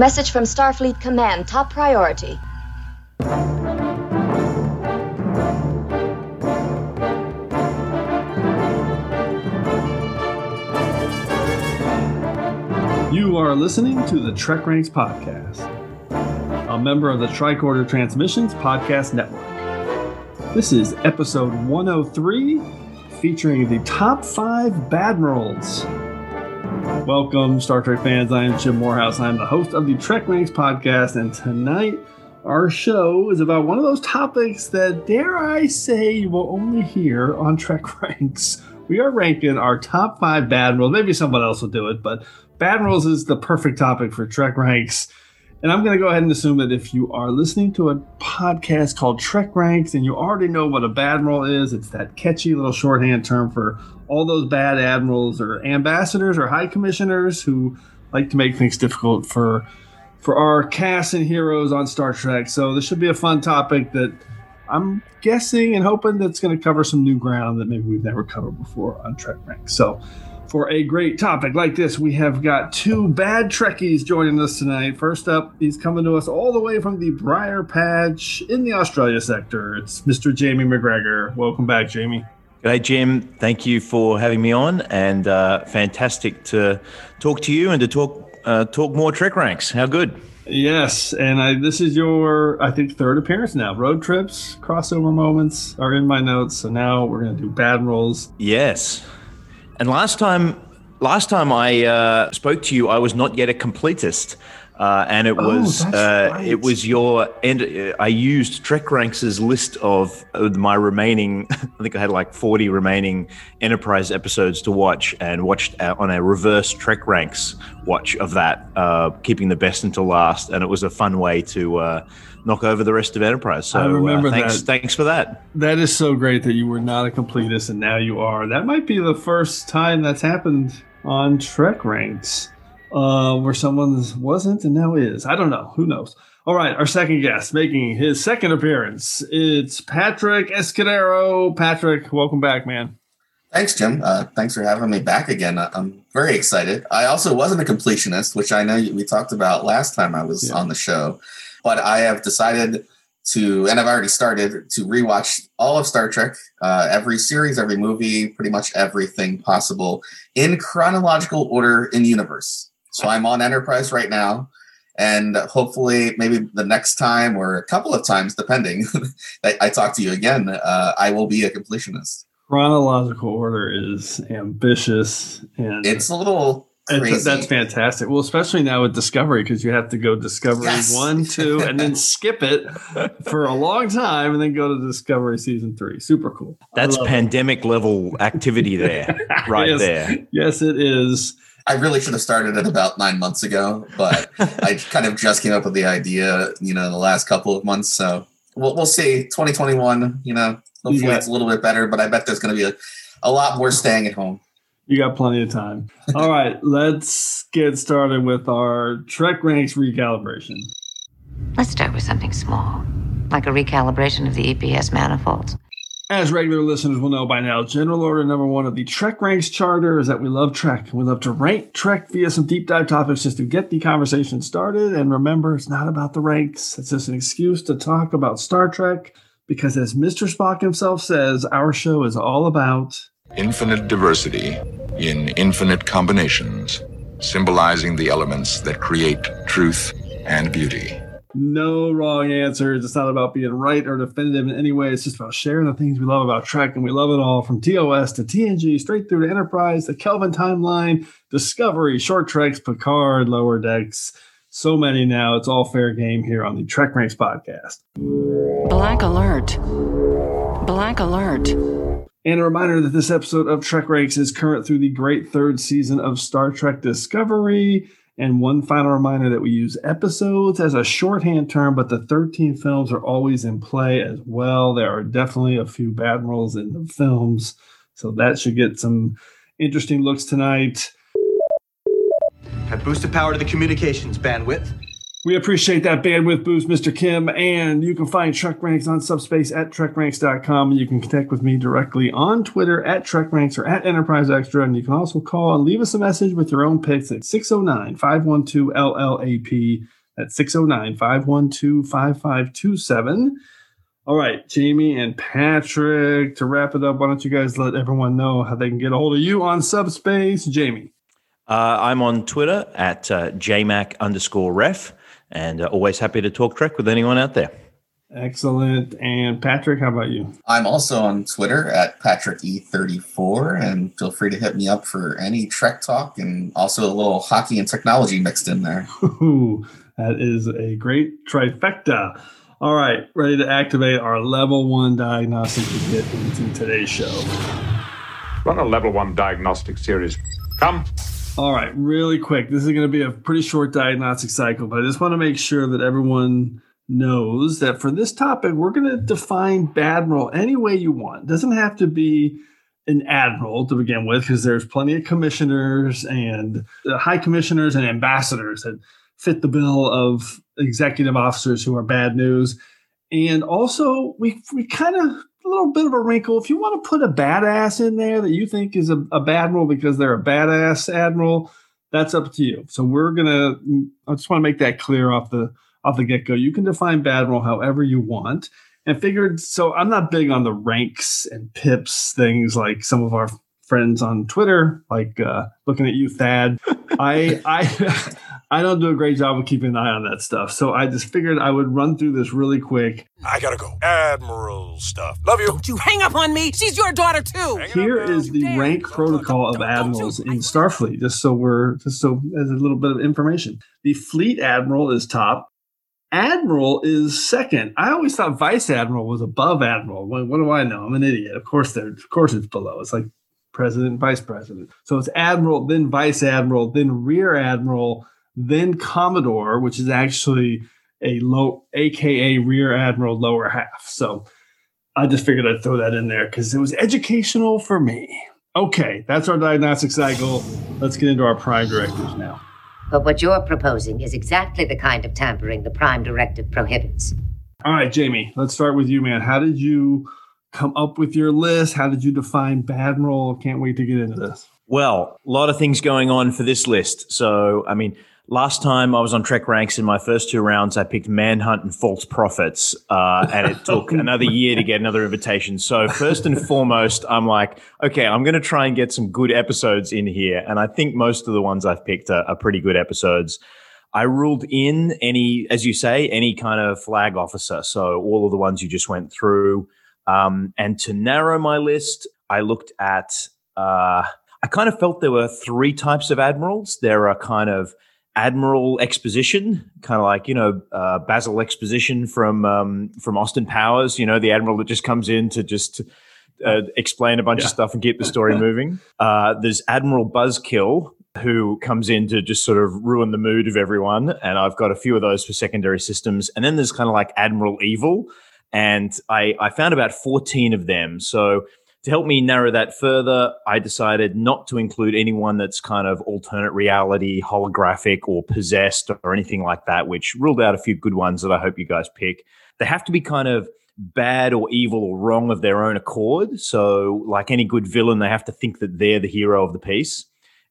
Message from Starfleet Command, top priority. You are listening to the Trek Ranks Podcast, a member of the Tricorder Transmissions Podcast Network. This is episode 103, featuring the top five Badmirals. Welcome, Star Trek fans. I am Jim Morehouse. I'm the host of the Trek Ranks Podcast, and tonight our show is about one of those topics that, dare I say, you will only hear on Trek Ranks. We are ranking our top five Badmirals. Maybe someone else will do it, but Badmirals is the perfect topic for Trek Ranks. And I'm going to go ahead and assume that if you are listening to a podcast called Trek Ranks and you already know what a Badmiral is, it's that catchy little shorthand term for all those bad admirals or ambassadors or high commissioners who like to make things difficult for for our cast and heroes on Star Trek. So this should be a fun topic that I'm guessing and hoping that's going to cover some new ground that maybe we've never covered before on Trek Ranks. So for a great topic like this, we have got two bad Trekkies joining us tonight. First up, he's coming to us all the way from the Briar Patch in the Australia sector. It's Mr. Jamie McGregor. Welcome back, Jamie. G'day, Jim. Thank you for having me on, and uh, fantastic to talk to you and to talk uh, talk more Trek ranks. How good? Yes, and I, this is your, I think, third appearance now. Road trips, crossover moments are in my notes. So now we're going to do bad rolls. Yes. And last time, last time I uh, spoke to you, I was not yet a completist. Uh, and it Oh, was uh, right. it was your and uh, I used Trek Ranks' list of my remaining. I think I had like forty remaining Enterprise episodes to watch, and watched uh, on a reverse Trek Ranks watch of that, uh, keeping the best until last. And it was a fun way to uh, knock over the rest of Enterprise. So I remember uh, thanks, that. thanks for that. That is so great that you were not a completist and now you are. That might be the first time that's happened on Trek Ranks, uh, where someone wasn't and now is. I don't know. Who knows? All right, our second guest making his second appearance. It's Patrick Escudero. Patrick, welcome back, man. Thanks, Jim. Uh, thanks for having me back again. I'm very excited. I also wasn't a completionist, which I know we talked about last time I was Yeah. on the show, but I have decided to, and I've already started to rewatch all of Star Trek, uh, every series, every movie, pretty much everything possible in chronological order in universe. So I'm on Enterprise right now. And hopefully, maybe the next time or a couple of times, depending, that I talk to you again, uh, I will be a completionist. Chronological order is ambitious and It's a little It's- crazy. that's fantastic. Well, especially now with Discovery, because you have to go Discovery Yes. one, two, and then skip it for a long time, and then go to Discovery season three. Super cool. That's love it. pandemic level activity there, right Yes. there. Yes, it is. I really should have started it about nine months ago, but I kind of just came up with the idea, you know, in the last couple of months. So we'll, we'll see. 2021, you know, hopefully Yeah. it's a little bit better, but I bet there's going to be a, a lot more staying at home. You got plenty of time. All right, let's get started with our Trek ranks recalibration. Let's start with something small, like a recalibration of the EPS manifolds. As regular listeners will know by now, general order number one of the Trek Ranks Charter is that we love Trek. We love to rank Trek via some deep dive topics just to get the conversation started. And remember, it's not about the ranks, it's just an excuse to talk about Star Trek. Because as Mr. Spock himself says, our show is all about infinite diversity in infinite combinations, symbolizing the elements that create truth and beauty. No wrong answers. It's not about being right or definitive in any way. It's just about sharing the things we love about Trek, and we love it all from TOS to TNG, straight through to Enterprise, the Kelvin timeline, Discovery, Short Treks, Picard, Lower Decks. So many now. It's all fair game here on the Trek Ranks podcast. Black alert. Black alert. And a reminder that this episode of Trek Ranks is current through the great third season of Star Trek Discovery. And one final reminder that we use episodes as a shorthand term, but the 13 films are always in play as well. There are definitely a few Badmirals in the films. So that should get some interesting looks tonight. Have boosted power to the communications bandwidth. We appreciate that bandwidth boost, Mr. Kim. And you can find Trek Ranks on Subspace at TrekRanks.com. You can connect with me directly on Twitter at TrekRanks or at Enterprise Extra. And you can also call and leave us a message with your own picks at 609 512 LLAP. That's 609 512 5527. All right, Jamie and Patrick, to wrap it up, why don't you guys let everyone know how they can get a hold of you on Subspace? Jamie. Uh, I'm on Twitter at uh, jmac underscore ref and uh, always happy to talk Trek with anyone out there. Excellent. And Patrick, how about you? I'm also on Twitter at PatrickE34, and feel free to hit me up for any Trek talk and also a little hockey and technology mixed in there. Ooh, that is a great trifecta. All right, ready to activate our level one diagnostic to get into today's show. Run a level one diagnostic series. Come. All right, really quick. This is going to be a pretty short diagnostic cycle, but I just want to make sure that everyone knows that for this topic, we're going to define Badmiral any way you want. It doesn't have to be an admiral to begin with, because there's plenty of commissioners and uh, high commissioners and ambassadors that fit the bill of executive officers who are bad news. And also, we we kind of little bit of a wrinkle. If you want to put a badass in there that you think is a, a admiral because they're a badass admiral, that's up to you. So we're gonna. I just want to make that clear off the off the get go. You can define badmiral however you want. And figured. So I'm not big on the ranks and pips things like some of our friends on Twitter, like uh, looking at you, Thad. I I. I don't do a great job of keeping an eye on that stuff. So I just figured I would run through this really quick. I gotta go. Admiral stuff. Love you. Don't you hang up on me. She's your daughter too. Hang it Here up is the Damn. rank protocol of Don't- don't admirals in Starfleet, just so we're just so as a little bit of information. The fleet admiral is top. Admiral is second. I always thought vice admiral was above admiral. What, what do I know? I'm an idiot. Of course, there. Of course, it's below. It's like president, vice president. So it's admiral, then vice admiral, then rear admiral, then commodore, which is actually a low, aka rear admiral, lower half. So I just figured I'd throw that in there because it was educational for me. Okay, that's our diagnostic cycle. Let's get into our prime directives now. But what you're proposing is exactly the kind of tampering the Prime Directive prohibits. All right, Jamie, let's start with you, man. How did you come up with your list? How did you define Badmiral? Can't wait to get into this. Well, a lot of things going on for this list. So, I mean, last time I was on Trek Ranks in my first two rounds, I picked Manhunt and False Prophets, uh, and it took another year to get another invitation. So, first and foremost, I'm like, okay, I'm going to try and get some good episodes in here. And I think most of the ones I've picked are, are pretty good episodes. I ruled in any, as you say, any kind of flag officer. So, all of the ones you just went through. Um, and to narrow my list, I looked at, uh, I kind of felt there were three types of admirals. There are kind of Admiral Exposition, kind of like you know uh, Basil Exposition from um, from Austin Powers. You know the admiral that just comes in to just uh, explain a bunch Yeah. of stuff and keep the story moving. Uh, there's Admiral Buzzkill who comes in to just sort of ruin the mood of everyone, and I've got a few of those for secondary systems. And then there's kind of like Admiral Evil, and I I found about 14 of them. So to help me narrow that further, I decided not to include anyone that's kind of alternate reality, holographic, or possessed, or anything like that, which ruled out a few good ones that I hope you guys pick. They have to be kind of bad or evil or wrong of their own accord. So, like any good villain, they have to think that they're the hero of the piece.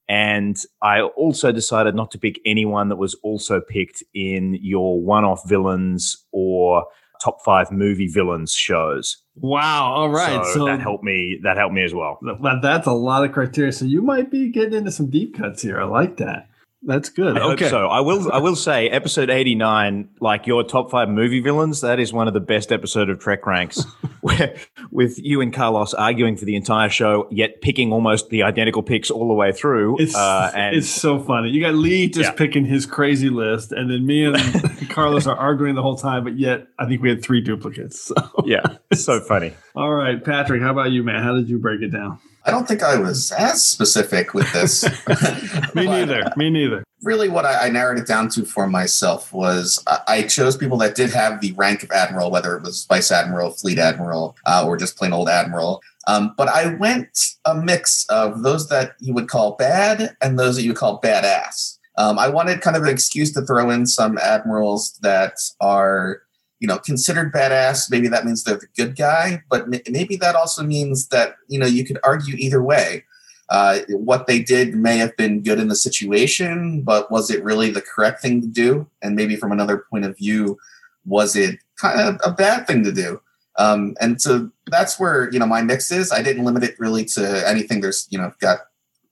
And I also decided not to pick anyone that was also picked in your one off villains or top five movie villains shows. Wow. All right. So, So, that helped me. That helped me as well. that's a lot of criteria. So you might be getting into some deep cuts here. I like that. That's good. I okay. so. I will. I will say, episode eighty nine, like your top five movie villains, that is one of the best episode of Trek Ranks, where with you and Carlos arguing for the entire show, yet picking almost the identical picks all the way through. It's, uh, and it's so funny. You got Lee just Yeah. picking his crazy list, and then me and Carlos are arguing the whole time, but yet I think we had three duplicates. So. yeah, so funny. All right, Patrick, how about you, man? How did you break it down? I don't think I was as specific with this. Me neither. Me neither. really what I, I narrowed it down to for myself was I, I chose people that did have the rank of admiral, whether it was vice admiral, fleet admiral, uh, or just plain old admiral. Um, but I went a mix of those that you would call bad and those that you would call badass. Um, I wanted kind of an excuse to throw in some admirals that are, you know, considered badass. Maybe that means they're the good guy, but maybe that also means that you know you could argue either way. Uh, what they did may have been good in the situation, but was it really the correct thing to do? And maybe from another point of view, was it kind of a bad thing to do? Um, and so that's where you know my mix is. I didn't limit it really to anything. There's you know got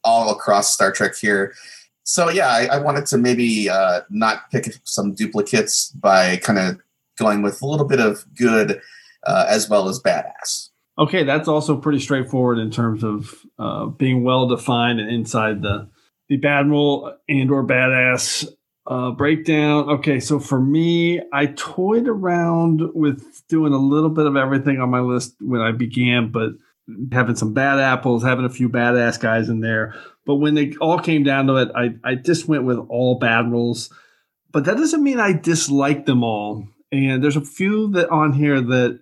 all across Star Trek here. So yeah, I, I wanted to maybe uh, not pick some duplicates by kind of going with a little bit of good uh, as well as badass. Okay, that's also pretty straightforward in terms of uh, being well defined and inside the the Badmiral and or badass uh, breakdown. Okay, so for me, I toyed around with doing a little bit of everything on my list when I began, but having some bad apples, having a few badass guys in there. But when it all came down to it, I, I just went with all Badmirals. But that doesn't mean I dislike them all. And there's a few that on here that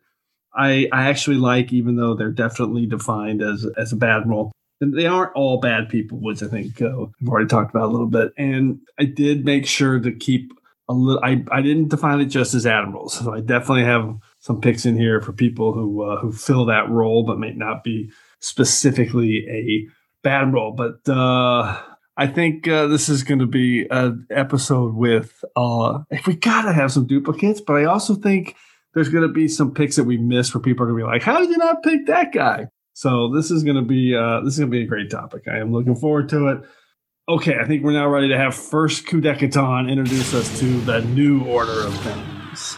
I I actually like, even though they're definitely defined as as a Badmiral. And they aren't all bad people, which I think uh, I've already talked about a little bit. And I did make sure to keep a little. I I didn't define it just as admirals, so I definitely have some picks in here for people who uh, who fill that role, but may not be specifically a Badmiral. But uh, I think uh, this is going to be an episode with uh, we gotta have some duplicates, but I also think there's going to be some picks that we missed where people are going to be like, "How did you not pick that guy?" So this is going to be uh, this is going to be a great topic. I am looking forward to it. Okay, I think we're now ready to have first Kudak'Etan introduce us to the new order of things.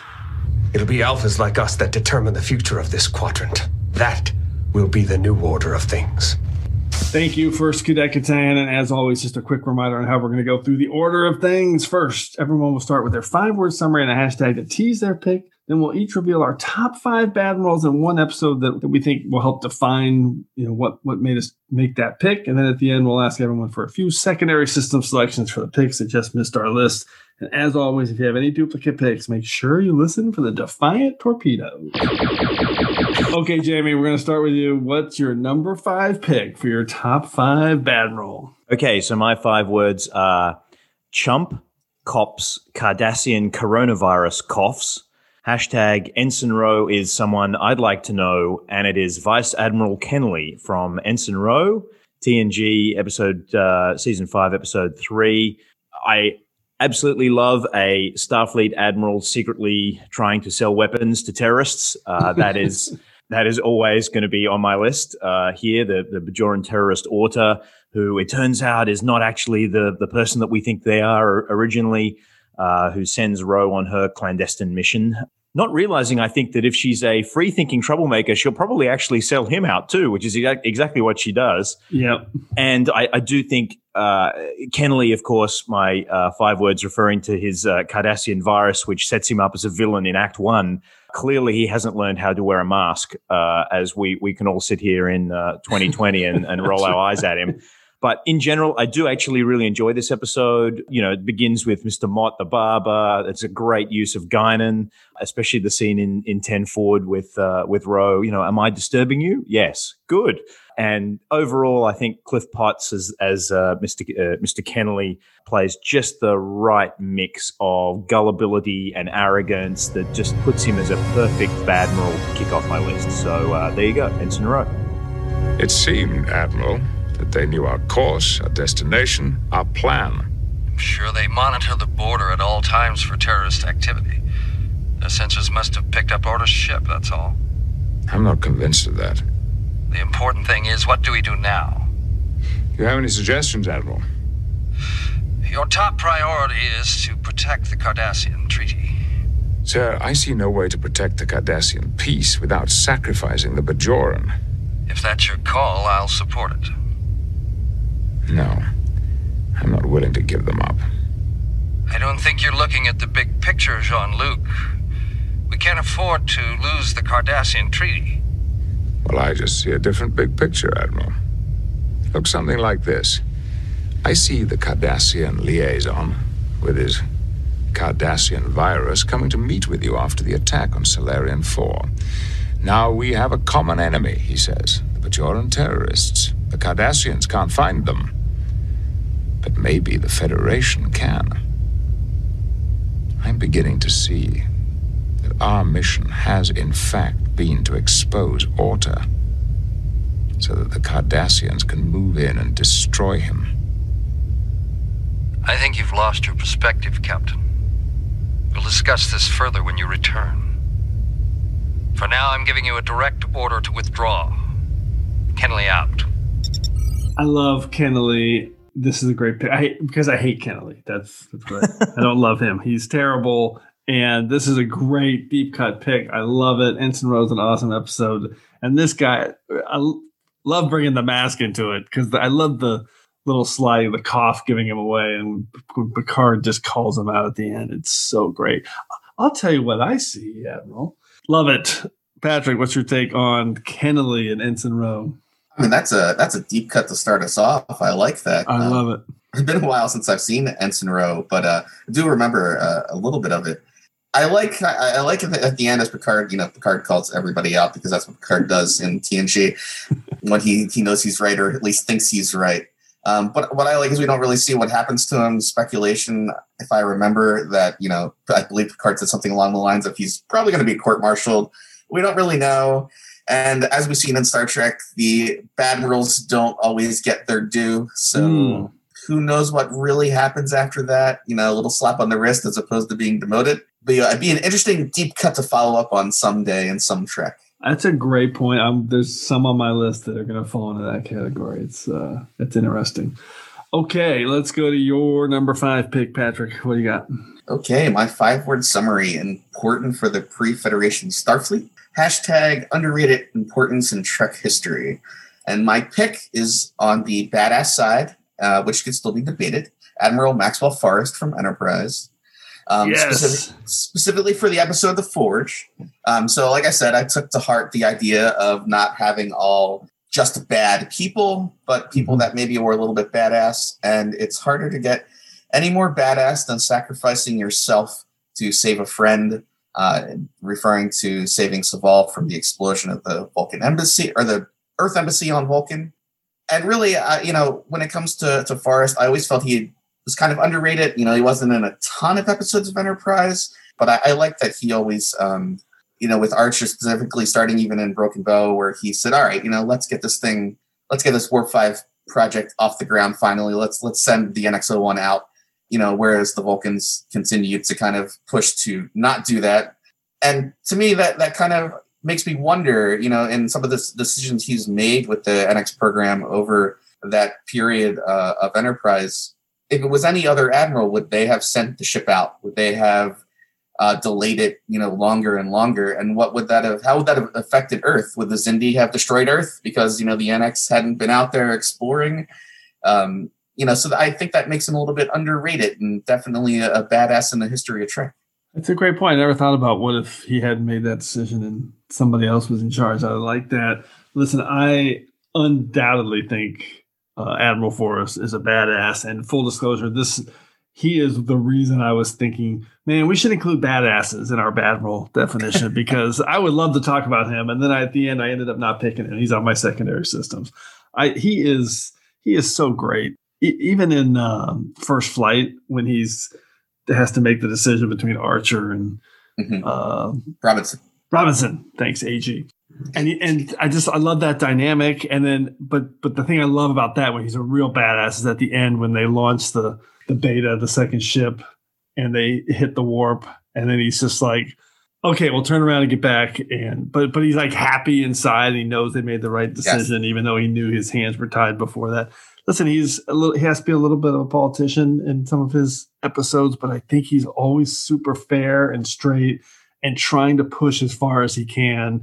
It'll be alphas like us that determine the future of this quadrant. That will be the new order of things. Thank you, First Kudak'Etan. And as always, just a quick reminder on how we're going to go through the order of things. First, everyone will start with their five word summary and a hashtag to tease their pick. Then we'll each reveal our top five Badmirals in one episode that, that we think will help define, you know, what, what made us make that pick. And then at the end, we'll ask everyone for a few secondary system selections for the picks that just missed our list. And as always, if you have any duplicate picks, make sure you listen for the Defiant Torpedo. Okay, Jamie, we're going to start with you. What's your number five pick for your top five Badmiral? Okay, so my five words are chump, cops, Cardassian coronavirus coughs. Hashtag Ensign Ro is someone I'd like to know, and it is Vice Admiral Kennelly from Ensign Ro, TNG episode, uh, season five, episode three. I absolutely love a Starfleet admiral secretly trying to sell weapons to terrorists. Uh, that is that is always going to be on my list uh, here. The the Bajoran terrorist Orta, who it turns out is not actually the the person that we think they are originally, uh, who sends Ro on her clandestine mission. Not realizing, I think that if she's a free thinking troublemaker, she'll probably actually sell him out too, which is exactly what she does. Yep. And I, I do think uh, Kennelly, of course, my uh, five words referring to his uh, Cardassian virus, which sets him up as a villain in Act One. Clearly, he hasn't learned how to wear a mask, uh, as we we can all sit here in 2020 and, and roll our eyes at him. But in general, I do actually really enjoy this episode. You know, it begins with Mr. Mott, the barber. It's a great use of Guinan, especially the scene in, in 10 Forward with, uh, with Ro. You know, am I disturbing you? Yes. Good. And overall, I think Cliff Potts as, as uh, Mr. Uh, Mr. Kennelly plays just the right mix of gullibility and arrogance that just puts him as a perfect Badmiral to kick off my list. So uh, there you go, Ensign Ro. It seemed, Admiral, that they knew our course, our destination, our plan. I'm sure they monitor the border at all times for terrorist activity. Their sensors must have picked up Orta's ship, that's all. I'm not convinced of that. The important thing is, what do we do now? Do you have any suggestions, Admiral? Your top priority is to protect the Cardassian Treaty. Sir, I see no way to protect the Cardassian peace without sacrificing the Bajoran. If that's your call, I'll support it. No, I'm not willing to give them up. I don't think you're looking at the big picture, Jean Luc. We can't afford to lose the Cardassian Treaty. Well, I just see a different big picture, Admiral. Looks something like this I see the Cardassian liaison with his Cardassian virus coming to meet with you after the attack on Solarion 4. Now we have a common enemy, he says the Bajoran terrorists. The Cardassians can't find them. but maybe the Federation can. I'm beginning to see that our mission has, in fact, been to expose Orta so that the Cardassians can move in and destroy him. I think you've lost your perspective, Captain. We'll discuss this further when you return. For now, I'm giving you a direct order to withdraw. Kennelly out. I love Kennelly. This is a great pick. I because I hate Kennelly. That's that's what I don't love him. He's terrible. And this is a great deep cut pick. I love it. Ensign Ro's, an awesome episode. And this guy, I love bringing the mask into it because I love the little slide, of the cough giving him away, and Picard just calls him out at the end. It's so great. I'll tell you what I see, Admiral. Love it. Patrick, what's your take on Kennelly and Ensign Ro? I mean, that's a that's a deep cut to start us off. I like that. I Um, love it. It's been a while since I've seen Ensign Ro, but uh, I do remember uh, a little bit of it. I like I, I like it at the end as Picard, you know, Picard calls everybody out because that's what Picard does in TNG when he he knows he's right or at least thinks he's right. Um, but what I like is we don't really see what happens to him. Speculation, if I remember that, you know, I believe Picard said something along the lines of he's probably going to be court-martialed. We don't really know. And as we've seen in Star Trek, the bad admirals don't always get their due. So Mm. who knows what really happens after that? You know, a little slap on the wrist as opposed to being demoted. But yeah, it'd be an interesting deep cut to follow up on someday in some Trek. That's a great point. Um, there's some on my list that are going to fall into that category. It's uh, it's interesting. Okay, let's go to your number five pick, Patrick. What do you got? Okay, my five word summary important for the pre Federation Starfleet. Hashtag underrated importance in Trek history. And my pick is on the badass side, uh, which could still be debated Admiral Maxwell Forrest from Enterprise. Um, Yes. specific- specifically for the episode The Forge. Um, so, like I said, I took to heart the idea of not having all just bad people, but people that maybe were a little bit badass. And it's harder to get any more badass than sacrificing yourself to save a friend, uh, referring to saving Soval from the explosion of the Vulcan embassy or the Earth embassy on Vulcan. And really, uh, you know, when it comes to, to Forrest, I always felt he was kind of underrated. You know, he wasn't in a ton of episodes of Enterprise, but I, I like that he always, um, you know, with Archer specifically, starting even in Broken Bow, where he said, "All right, you know, let's get this thing, let's get this Warp Five project off the ground finally. Let's let's send the NX-01 out." You know, whereas the Vulcans continued to kind of push to not do that, and to me, that that kind of makes me wonder. You know, in some of the decisions he's made with the NX program over that period uh, of Enterprise, if it was any other admiral, would they have sent the ship out? Would they have uh, delayed it, you know, longer and longer? And what would that have? How would that have affected Earth? Would the Xindi have destroyed Earth because you know the NX hadn't been out there exploring? Um, you know, so I think that makes him a little bit underrated and definitely a, a badass in the history of Trek. That's a great point. I never thought about what if he hadn't made that decision and somebody else was in charge. I like that. Listen, I undoubtedly think uh, Admiral Forrest is a badass. And full disclosure, this he is the reason I was thinking, man, we should include badasses in our Admiral definition because I would love to talk about him. And then I, at the end, I ended up not picking him. He's on my secondary systems. I he is he is so great. E- even in um, First Flight when he's has to make the decision between Archer and uh, Robinson. Robinson, thanks, AG. And and I just I love that dynamic. And then but but the thing I love about that when he's a real badass is at the end when they launch the the beta, the second ship, and they hit the warp, and then he's just like, okay, we'll turn around and get back. And but but he's like happy inside. And he knows they made the right decision, even though he knew his hands were tied before that. Listen, he's a little. He has to be a little bit of a politician in some of his episodes, but I think he's always super fair and straight and trying to push as far as he can,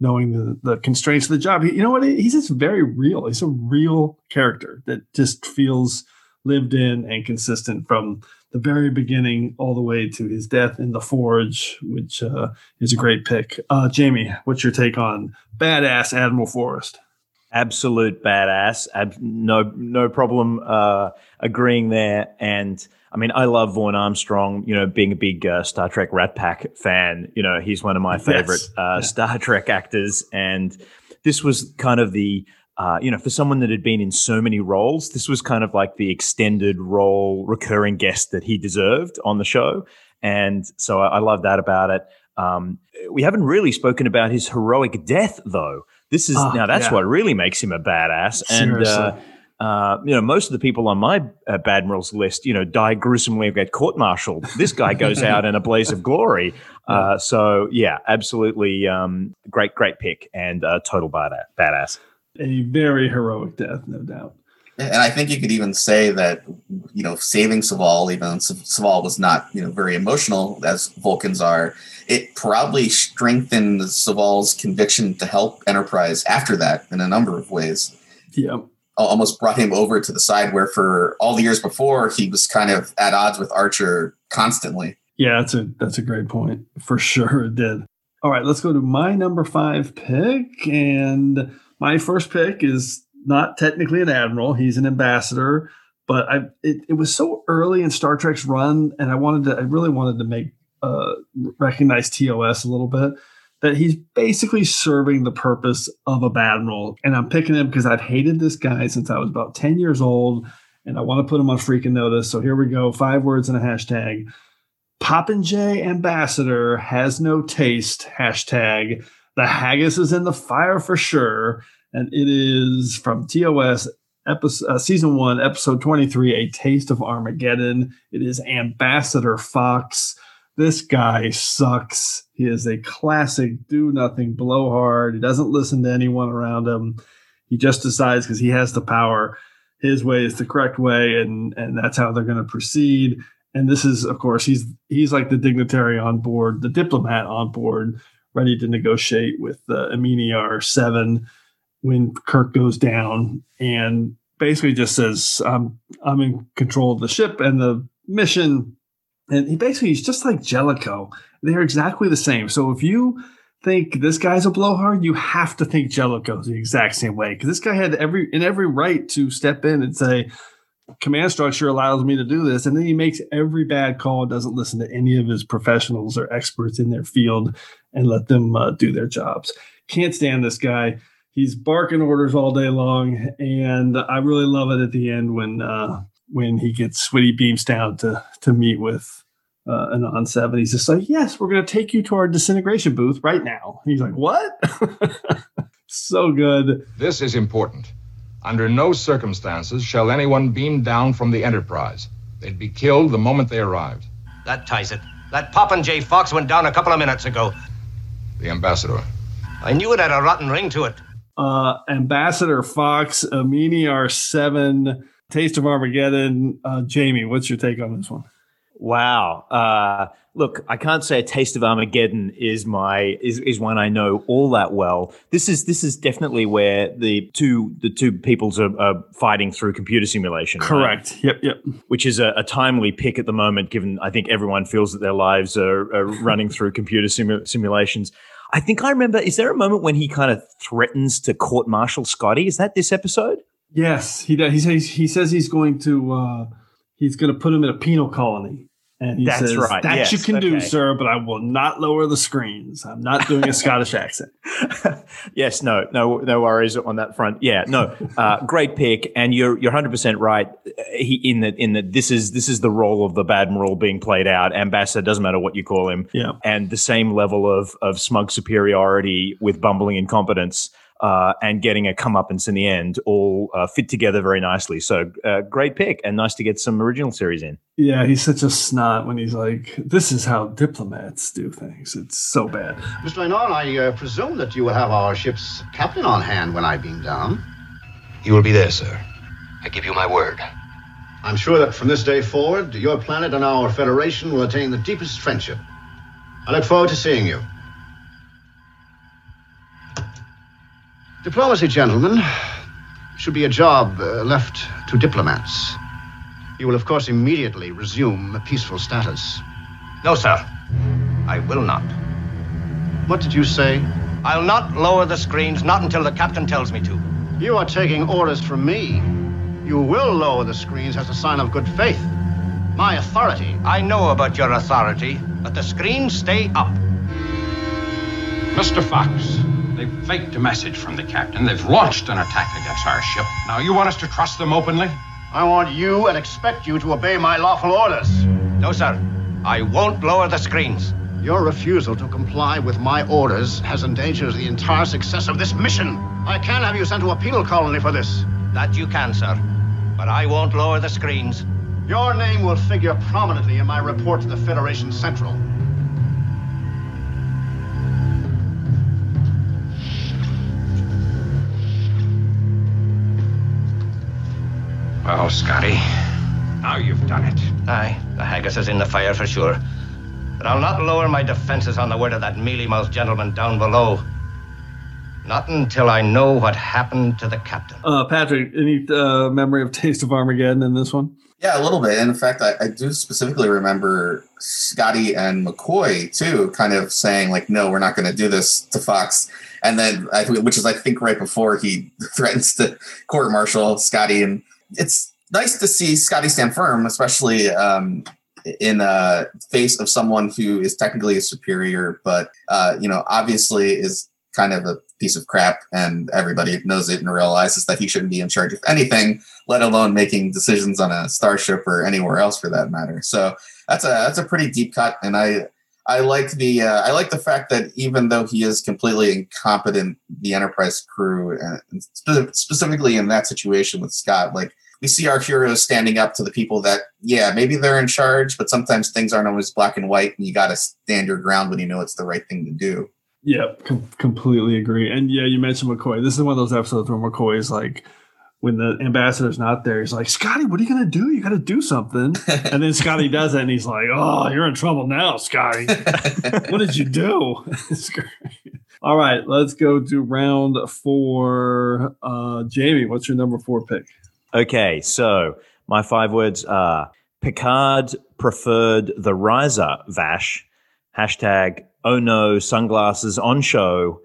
knowing the, the constraints of the job. You know what? He's just very real. He's a real character that just feels lived in and consistent from the very beginning all the way to his death in the forge, which uh, is a great pick. Uh, Jamie, what's your take on badass Admiral Forrest? absolute badass. Ab- no, no problem uh, agreeing there. And I mean, I love Vaughn Armstrong. You know, being a big uh, Star Trek Rat Pack fan, you know, he's one of my favorite Yes. uh, Star Trek actors. And this was kind of the uh, you know, for someone that had been in so many roles, this was kind of like the extended role, recurring guest that he deserved on the show. And so I, I love that about it. Um, we haven't really spoken about his heroic death, though. This is Oh, now that's yeah. what really makes him a badass. And uh, Seriously. Uh, you know, most of the people on my uh, bad admirals list, you know, die gruesomely or get court-martialed. This guy goes out in a blaze of glory. Uh, so yeah, absolutely um, great, great pick and uh, total badass. badass. A very heroic death, no doubt. And I think you could even say that, you know, saving Soval, even though Soval was not, you know, very emotional as Vulcans are, it probably strengthened Soval's conviction to help Enterprise after that in a number of ways. Yeah. Al- Almost brought him over to the side where for all the years before he was kind of at odds with Archer constantly. Yeah, that's a that's a great point. For sure it did. All right, let's go to my number five pick. And my first pick is not technically an admiral, he's an ambassador. But I it, it was so early in Star Trek's run, and I wanted to I really wanted to make uh recognize TOS a little bit that he's basically serving the purpose of a admiral. And I'm picking him because I've hated this guy since I was about 10 years old, and I want to put him on freaking notice. So here we go. Five words and a hashtag. Popinjay ambassador has no taste. Hashtag the haggis is in the fire for sure. And it is from TOS episode, uh, season one, episode 23, A Taste of Armageddon. It is Ambassador Fox. This guy sucks. He is a classic do nothing blowhard. He doesn't listen to anyone around him. He just decides because he has the power. His way is the correct way, and and that's how they're going to proceed. And this is, of course, he's he's like the dignitary on board, the diplomat on board, ready to negotiate with uh, Eminiar Seven when Kirk goes down, and basically just says, "I'm I'm in control of the ship and the mission." And he basically he's just like Jellicoe. They're exactly the same. So if you think this guy's a blowhard, you have to think Jellicoe's the exact same way because this guy had every in every right to step in and say, "Command structure allows me to do this," and then he makes every bad call, doesn't listen to any of his professionals or experts in their field, and let them uh, do their jobs. Can't stand this guy. He's barking orders all day long, and I really love it at the end when uh, when he gets when he beams down to to meet with uh, Anan seven. He's just like, "Yes, we're going to take you to our disintegration booth right now." He's like, "What?" so good. This is important. Under no circumstances shall anyone beam down from the Enterprise. They'd be killed the moment they arrived. That ties it. That Popinjay Fox went down a couple of minutes ago. The ambassador. I knew it had a rotten ring to it. Uh, Ambassador Fox, Eminiar Seven, Taste of Armageddon. Uh, Jamie, what's your take on this one? Wow. Uh, look, I can't say a taste of Armageddon is my is, is one I know all that well. This is this is definitely where the two the two peoples are, are fighting through computer simulation. right? Correct. Yep. Yep. Which is a, a timely pick at the moment, given I think everyone feels that their lives are, are running through computer simu- simulations. I think I remember. Is there a moment when he kind of threatens to court martial Scotty? Is that this episode? Yes, he does. He says he says he's going to uh, he's going to put him in a penal colony, and he That's says right. that Yes, you can do, sir, but I will not lower the screens. I'm not doing a Scottish accent. Yes, no, no, no worries on that front. Yeah, no, uh, great pick, and you're you're 100 percent right. He in that in that this is this is the role of the Admiral being played out. Ambassador doesn't matter what you call him. Yeah. and the same level of of smug superiority with bumbling incompetence. Uh, and getting a comeuppance in the end all uh, fit together very nicely. So, uh, great pick, and nice to get some original series in. Yeah, he's such a snot when he's like, "This is how diplomats do things." It's so bad. Mr. Renan, I uh, presume that you will have our ship's captain on hand when I beam down. He will be there, sir. I give you my word. I'm sure that from this day forward, your planet and our Federation will attain the deepest friendship. I look forward to seeing you. Diplomacy, gentlemen, should be a job uh, left to diplomats. You will, of course, immediately resume a peaceful status. No, sir. I will not. What did you say? I'll not lower the screens, not until the captain tells me to. You are taking orders from me. You will lower the screens as a sign of good faith. My authority. I know about your authority, but the screens stay up. Mr. Fox, They've faked a message from the captain. They've launched an attack against our ship. Now, you want us to trust them openly? I want you and expect you to obey my lawful orders. No, sir. I won't lower the screens. Your refusal to comply with my orders has endangered the entire success of this mission. I can't have you sent to a penal colony for this. That you can, sir. But I won't lower the screens. Your name will figure prominently in my report to the Federation Central. Well, Scotty, now you've done it. Aye, the haggis is in the fire for sure. But I'll not lower my defenses on the word of that mealy-mouthed gentleman down below. Not until I know what happened to the captain. Uh, Patrick, any uh, memory of Taste of Armageddon in this one? Yeah, a little bit. And in fact, I, I do specifically remember Scotty and McCoy too, kind of saying like, "No, we're not going to do this to Fox." And then, I, which is I think right before he threatens to court martial Scotty, and it's nice to see Scotty stand firm, especially um, in a face of someone who is technically a superior, but uh, you know, obviously is kind of a piece of crap, and everybody knows it and realizes that he shouldn't be in charge of anything, let alone making decisions on a starship or anywhere else for that matter. So that's a that's a pretty deep cut, and I I like the uh, I like the fact that even though he is completely incompetent, the Enterprise crew, and spe- specifically in that situation with Scott, like we see our heroes standing up to the people that, yeah, maybe they're in charge, but sometimes things aren't always black and white, and you got to stand your ground when you know it's the right thing to do. Yeah, com- completely agree. And yeah, you mentioned McCoy. This is one of those episodes where McCoy is like, when the ambassador's not there, he's like, Scotty, what are you going to do? You got to do something. and then Scotty does it, and he's like, Oh, you're in trouble now, Scotty. what did you do? All right, let's go to round four. Uh, Jamie, what's your number four pick? Okay, so my five words are Picard preferred the riser Vash, hashtag oh no sunglasses on show,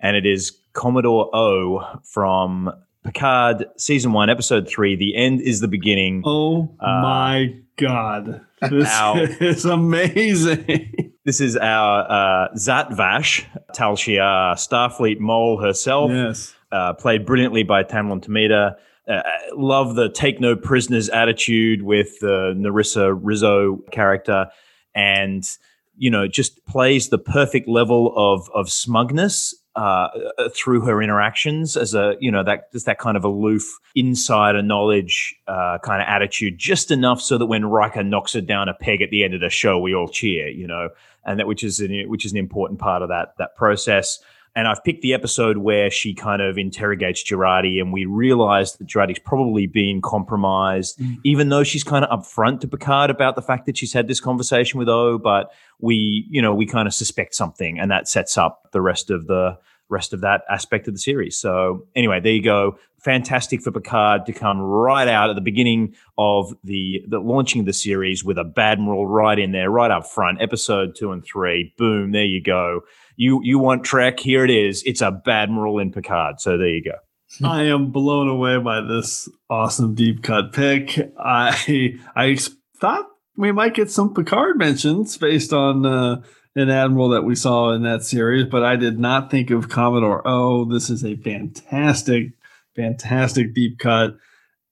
and it is Commodore O from Picard season one, episode three. The end is the beginning. Oh uh, my god, this our, is amazing. This is our uh, Zhat Vash, Tal Shiar, Starfleet mole herself. Yes, uh, played brilliantly by Tamlyn Tomita uh, love the take no prisoners attitude with the Narissa Rizzo character, and you know just plays the perfect level of of smugness uh, uh, through her interactions as a you know that just that kind of aloof insider knowledge uh, kind of attitude, just enough so that when Riker knocks her down a peg at the end of the show, we all cheer, you know, and that which is an, which is an important part of that that process. And I've picked the episode where she kind of interrogates Jurati, and we realize that Jurati's probably been compromised, mm. even though she's kind of upfront to Picard about the fact that she's had this conversation with O. But we, you know, we kind of suspect something, and that sets up the rest of the rest of that aspect of the series. So anyway, there you go. Fantastic for Picard to come right out at the beginning of the the launching of the series with a Badmiral right in there, right up front. Episode two and three. Boom, there you go you you want Trek? Here it is. It's a Badmiral in Picard. So there you go. I am blown away by this awesome deep cut pick. I I thought we might get some Picard mentions based on uh, an admiral that we saw in that series, but I did not think of Commodore Oh, This is a fantastic, fantastic deep cut.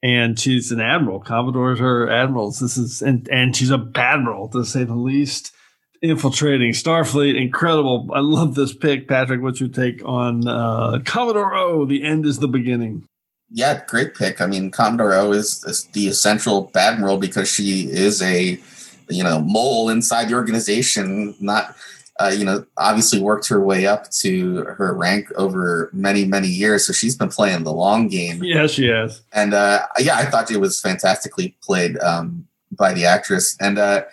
And she's an admiral. Commodores are admirals. This is and and she's a badmiral to say the least infiltrating Starfleet. Incredible. I love this pick. Patrick, what's your take on uh, Commodore O? The end is the beginning. Yeah, great pick. I mean, Commodore O is, is the essential Badmiral because she is a, you know, mole inside the organization, not, uh, you know, obviously worked her way up to her rank over many, many years. So she's been playing the long game. Yeah, she has. And uh, yeah, I thought it was fantastically played um, by the actress. And uh,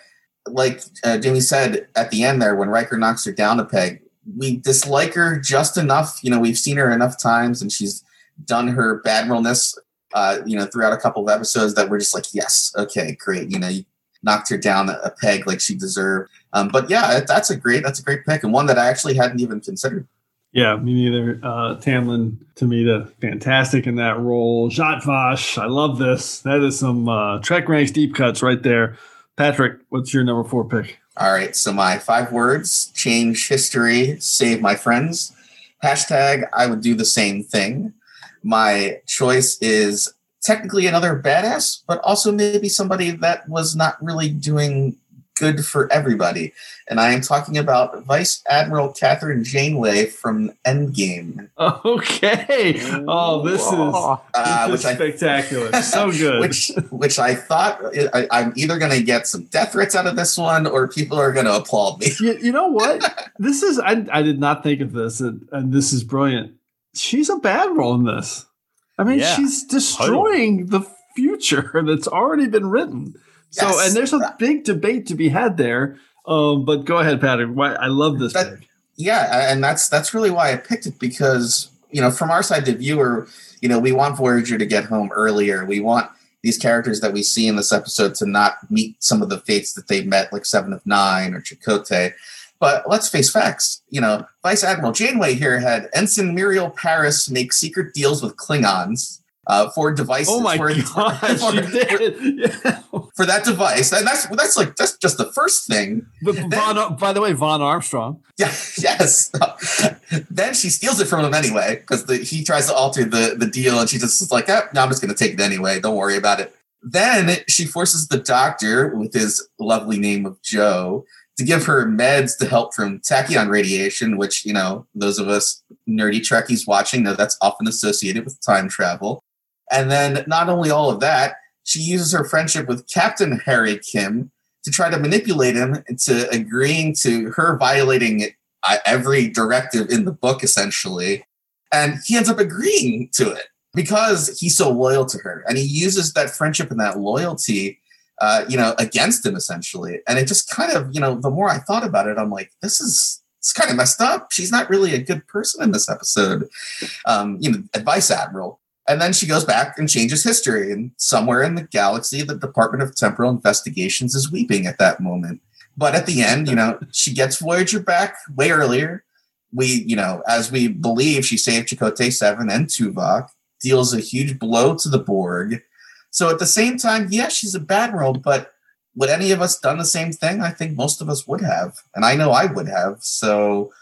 like uh, Jimmy said at the end there, when Riker knocks her down a peg, we dislike her just enough. You know, we've seen her enough times, and she's done her badmiralness, uh, you know, throughout a couple of episodes that we're just like, yes, okay, great. You know, you knocked her down a peg like she deserved. Um, but yeah, that's a great that's a great pick and one that I actually hadn't even considered. Yeah, me neither. Uh, Tamlyn Tomita, fantastic in that role. Zhat Vash, I love this. That is some uh, Trek ranks deep cuts right there. Patrick, what's your number four pick? All right. So my five words change history, save my friends. Hashtag, I would do the same thing. My choice is technically another badass, but also maybe somebody that was not really doing good for everybody. And I am talking about Vice Admiral Kathryn Janeway from Endgame. Okay. Oh, this is, Uh, this which is I- spectacular. so good. which which I thought I, I'm either going to get some death threats out of this one, or people are going to applaud me. you, you know what? this is I, I did not think of this, and, and this is brilliant. She's a Badmiral in this. I mean, Yeah, she's destroying the future that's already been written. So, Yes. and there's a big debate to be had there. Um, but go ahead, Patrick. Why I love this. That- Yeah, and that's that's really why I picked it because you know from our side, the viewer, you know, we want Voyager to get home earlier. We want these characters that we see in this episode to not meet some of the fates that they met, like Seven of Nine or Chakotay. But let's face facts. You know, Vice Admiral Janeway here had Ensign Miral Paris make secret deals with Klingons uh, for devices. Oh my for, god, for- she did. Yeah. for that device. And that's that's like that's just the first thing. But Von, by the way, Vaughn Armstrong. Yeah, yes. then she steals it from him anyway because he tries to alter the, the deal, and she just is like, eh, "No, I'm just going to take it anyway. Don't worry about it." Then she forces the doctor, with his lovely name of Joe, to give her meds to help from tachyon radiation, which you know those of us nerdy Trekkies watching know that's often associated with time travel. And then not only all of that, she uses her friendship with Captain Harry Kim to try to manipulate him into agreeing to her violating uh, every directive in the book, essentially. And he ends up agreeing to it because he's so loyal to her. And he uses that friendship and that loyalty, uh, you know, against him, essentially. And it just kind of, you know, the more I thought about it, I'm like, this is. It's kind of messed up. She's not really a good person in this episode. Um, you know, advice admiral. And then she goes back and changes history. And somewhere in the galaxy, the Department of Temporal Investigations is weeping at that moment. But at the end, you know, she gets Voyager back way earlier. We, you know, as we believe she saved Chakotay 7 and Tuvok, deals a huge blow to the Borg. So at the same time, yeah, she's a bad role, but would any of us done the same thing? I think most of us would have. And I know I would have. So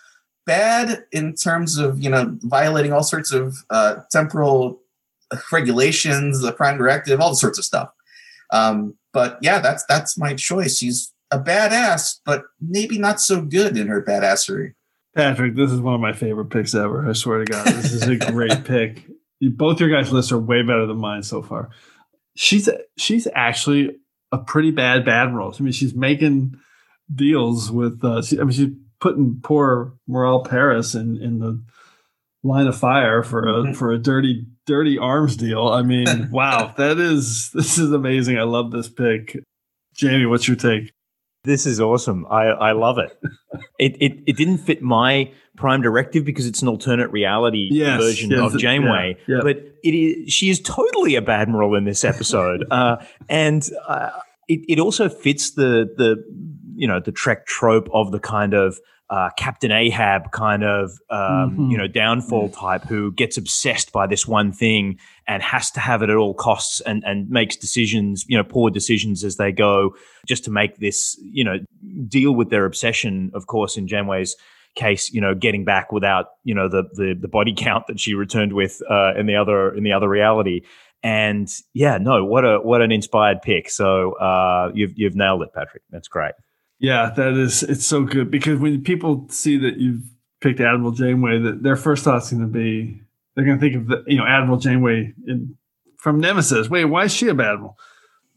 bad in terms of, you know, violating all sorts of uh, temporal regulations, the prime directive, all the sorts of stuff. Um, but yeah, that's that's my choice. She's a badass, but maybe not so good in her badassery. Patrick, this is one of my favorite picks ever. I swear to God, this is a great pick. Both your guys' lists are way better than mine so far. She's she's actually a pretty bad bad role. I mean, she's making deals with. Uh, she, I mean, she's putting poor Miral Paris in in the line of fire for a for a dirty dirty arms deal. I mean, wow, that is this is amazing. I love this pick. Jamie, what's your take? This is awesome. I, I love it. it. It it didn't fit my prime directive because it's an alternate reality Yes, version yes, of Janeway. yeah, yeah. But it is she is totally a bad admiral in this episode, uh, and uh, it it also fits the the you know the Trek trope of the kind of uh, Captain Ahab kind of um, Mhm. you know downfall type who gets obsessed by this one thing and has to have it at all costs and and makes decisions you know poor decisions as they go just to make this you know deal with their obsession of course in Janeway's case you know getting back without you know the the, the body count that she returned with uh, in the other in the other reality. And yeah no what a what an inspired pick. So uh, you've you've nailed it Patrick. That's great Yeah, that is it's so good because when people see that you've picked Admiral Janeway, that their first thought's going to be they're going to think of the you know Admiral Janeway in, from Nemesis. Wait, why is she a bad admiral?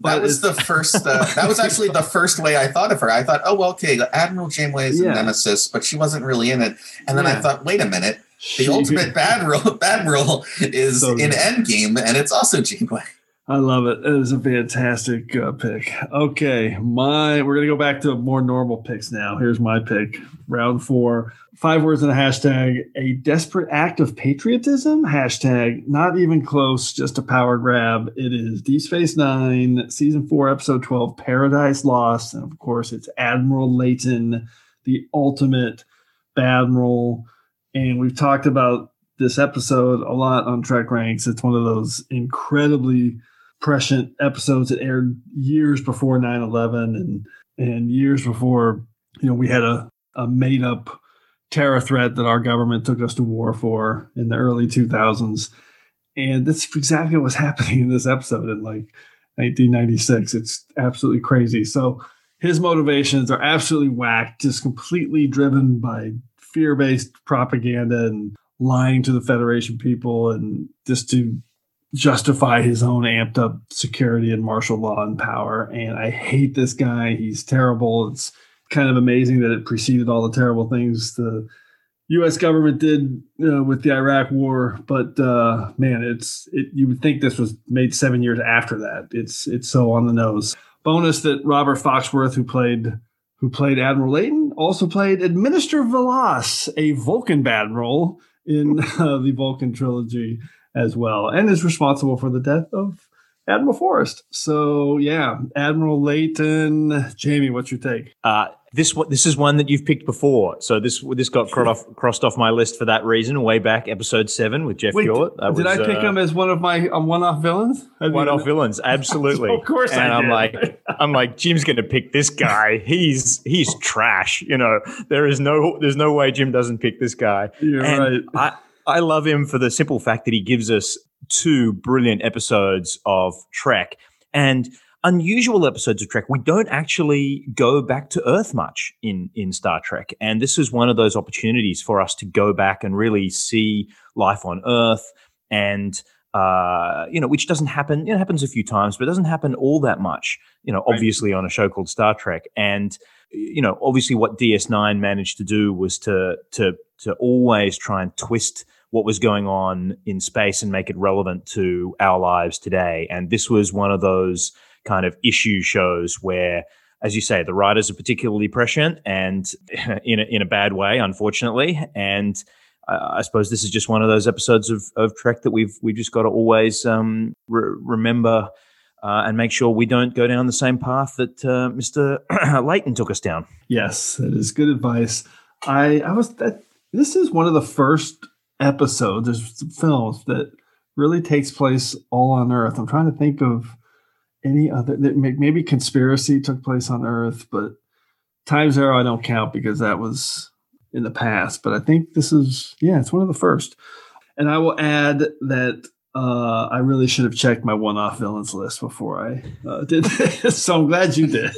That was the first. Uh, that was actually the first way I thought of her. I thought, oh well, okay, Admiral Janeway is Yeah. a nemesis, but she wasn't really in it. And then I thought, wait a minute, the She- ultimate bad role, bad role is So in. Endgame, and it's also Janeway. I love it. It is a fantastic uh, pick. Okay, my we're gonna go back to more normal picks now. Here's my pick. Round four. Five words in a hashtag. A desperate act of patriotism. Hashtag. Not even close. Just a power grab. It is Deep Space Nine, season four, episode twelve, Paradise Lost, and of course it's Admiral Leyton, the ultimate Badmiral. And we've talked about this episode a lot on Trek Ranks. It's one of those incredibly prescient episodes that aired years before 9-11 and and years before you know we had a, a made up terror threat that our government took us to war for in the early 2000s. And that's exactly what's happening in this episode in like 1996. It's absolutely crazy. So his motivations are absolutely whacked, just completely driven by fear based propaganda and lying to the Federation people and just to justify his own amped up security and martial law and power. And I hate this guy. He's terrible. It's kind of amazing that it preceded all the terrible things the U.S. government did uh, with the Iraq War, but uh, man, it's it, you would think this was made seven years after that. It's it's so on the nose. Bonus that Robert Foxworth, who played who played Admiral Leyton, also played Administrator V'Las, a Vulcan admiral in uh, the Vulcan trilogy as well, and is responsible for the death of Admiral Forrest. So yeah, Admiral Leyton. Jamie, what's your take? Uh, this this is one that you've picked before, so this this got off, crossed off my list for that reason. Way back, episode seven with Jeff Wait, Hewitt. Did was, I pick uh, him as one of my um, one-off villains? One-off villains, absolutely. of course, and I am like, I'm like, Jim's going to pick this guy. He's he's trash. You know, there is no there's no way Jim doesn't pick this guy. You're and right. I I love him for the simple fact that he gives us two brilliant episodes of Trek and unusual episodes of Trek. We don't actually go back to Earth much in in Star Trek, and this is one of those opportunities for us to go back and really see life on Earth and. Uh, you know, which doesn't happen. You know, happens a few times, but it doesn't happen all that much. You know, right. obviously on a show called Star Trek, and you know, obviously what DS9 managed to do was to to to always try and twist what was going on in space and make it relevant to our lives today. And this was one of those kind of issue shows where, as you say, the writers are particularly prescient and in a, in a bad way, unfortunately. And I suppose this is just one of those episodes of, of Trek that we've we've just got to always um, re- remember. Uh, and make sure we don't go down the same path that uh, Mr. Leyton took us down. Yes, that is good advice. I I was that this is one of the first episode. There's films that really takes place all on Earth. I'm trying to think of any other. That maybe Conspiracy took place on Earth, but Time Zero I don't count because that was in the past. But I think this is yeah, it's one of the first. And I will add that uh, I really should have checked my one-off villains list before I uh, did this. so I'm glad you did.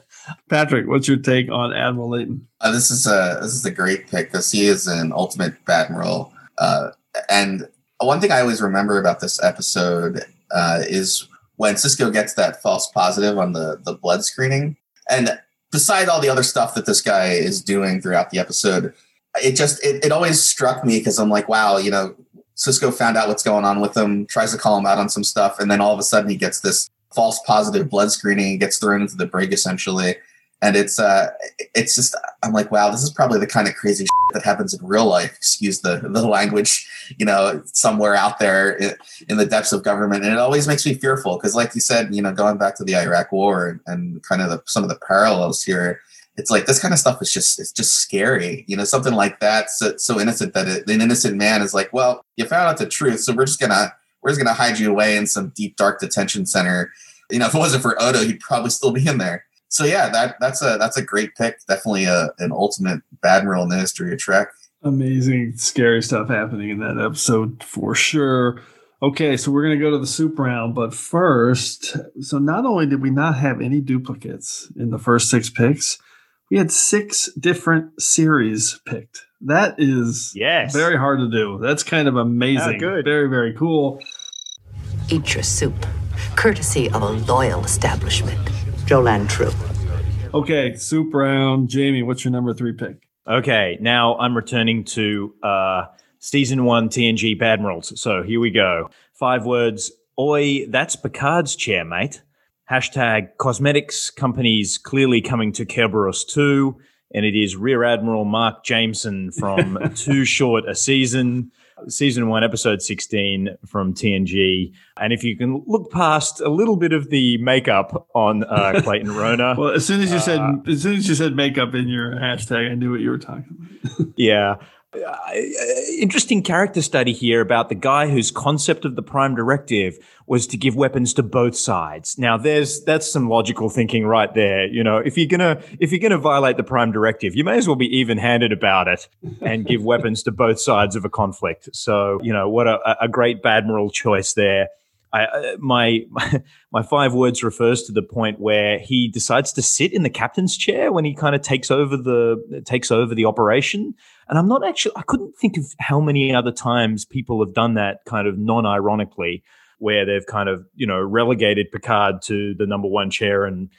Patrick, what's your take on Admiral Leyton? Uh, this is a this is a great pick because he is an ultimate Admiral uh, and one thing I always remember about this episode uh, is when Sisko gets that false positive on the the blood screening, and beside all the other stuff that this guy is doing throughout the episode, it just it, it always struck me because I'm like, wow, you know, Sisko found out what's going on with him, tries to call him out on some stuff, and then all of a sudden he gets this false positive blood screening, gets thrown into the brig essentially, and it's uh it's just i'm like wow this is probably the kind of crazy that happens in real life. Excuse the the language you know somewhere out there in, in the depths of government. And it always makes me fearful because like you said you know going back to the iraq war and, and kind of the, some of the parallels here it's like this kind of stuff is just it's just scary you know something like that so, so innocent that it, an innocent man is like well you found out the truth so we're just gonna we're just gonna hide you away in some deep dark detention center. You know if it wasn't for odo he'd probably still be in there so yeah, that that's a that's a great pick. Definitely a, an ultimate Admiral in the history of Trek. Amazing, scary stuff happening in that episode for sure. Okay, so we're gonna go to the soup round, but first, so not only did we not have any duplicates in the first six picks, we had six different series picked. That is yes. very hard to do. That's kind of amazing. Good. Very, very cool. Eat your soup, courtesy of a loyal establishment. Jolan Tru. Okay, soup round. Jamie, what's your number three pick? Okay, now I'm returning to uh, season one TNG Badmirals. So here we go. Five words. Oi, that's Picard's chair, mate. Hashtag cosmetics companies clearly coming to Kerberos too. And it is Rear Admiral Mark Jameson from Too Short a Season season one, episode 16 from TNG. And if you can look past a little bit of the makeup on uh, Clayton Rohner. well, as soon as you uh, said, as soon as you said makeup in your hashtag, I knew what you were talking about. yeah. Uh, interesting character study here about the guy whose concept of the prime directive was to give weapons to both sides. Now there's that's some logical thinking right there. You know, if you're gonna if you're gonna violate the prime directive, you may as well be even-handed about it and give weapons to both sides of a conflict. So, you know, what a, a great Badmiral choice there. I, uh, my my five words refers to the point where he decides to sit in the captain's chair when he kind of takes over the takes over the operation. And I'm not actually I couldn't think of how many other times people have done that kind of non-ironically, where they've kind of you know relegated Picard to the number one chair and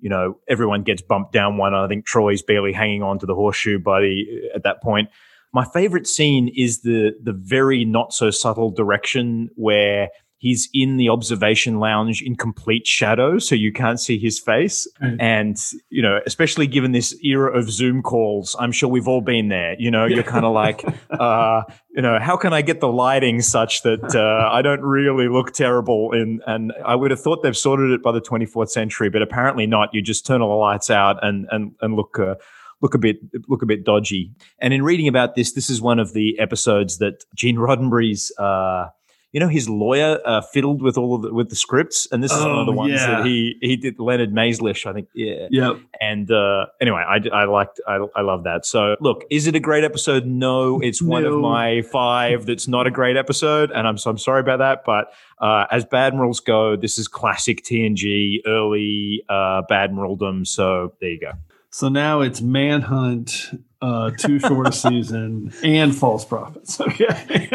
you know everyone gets bumped down one. I think Troi's barely hanging on to the horseshoe by the at that point. My favorite scene is the the very not so subtle direction where he's in the observation lounge in complete shadow so you can't see his face Right. and you know especially given this era of zoom calls i'm sure we've all been there you know you're kind of like uh you know how can i get the lighting such that uh, i don't really look terrible in and i would have thought they've sorted it by the 24th century but apparently not you just turn all the lights out and and and look uh, look a bit look a bit dodgy. And in reading about this, this is one of the episodes that Gene Roddenberry's uh, you know his lawyer uh, fiddled with all of the, with the scripts, and this is one of the Oh, ones yeah. that he he did Leonard Maizlish, I think. Yeah. Yep. And uh, anyway, I, I liked I, I love that. So look, is it a great episode? No, it's one of my five that's not a great episode, and I'm so I'm sorry about that. But uh, as Badmirals go, this is classic TNG, early uh, Badmiraldom. So there you go. So now it's Manhunt, uh, Too Short a Season, and False Prophets. Okay.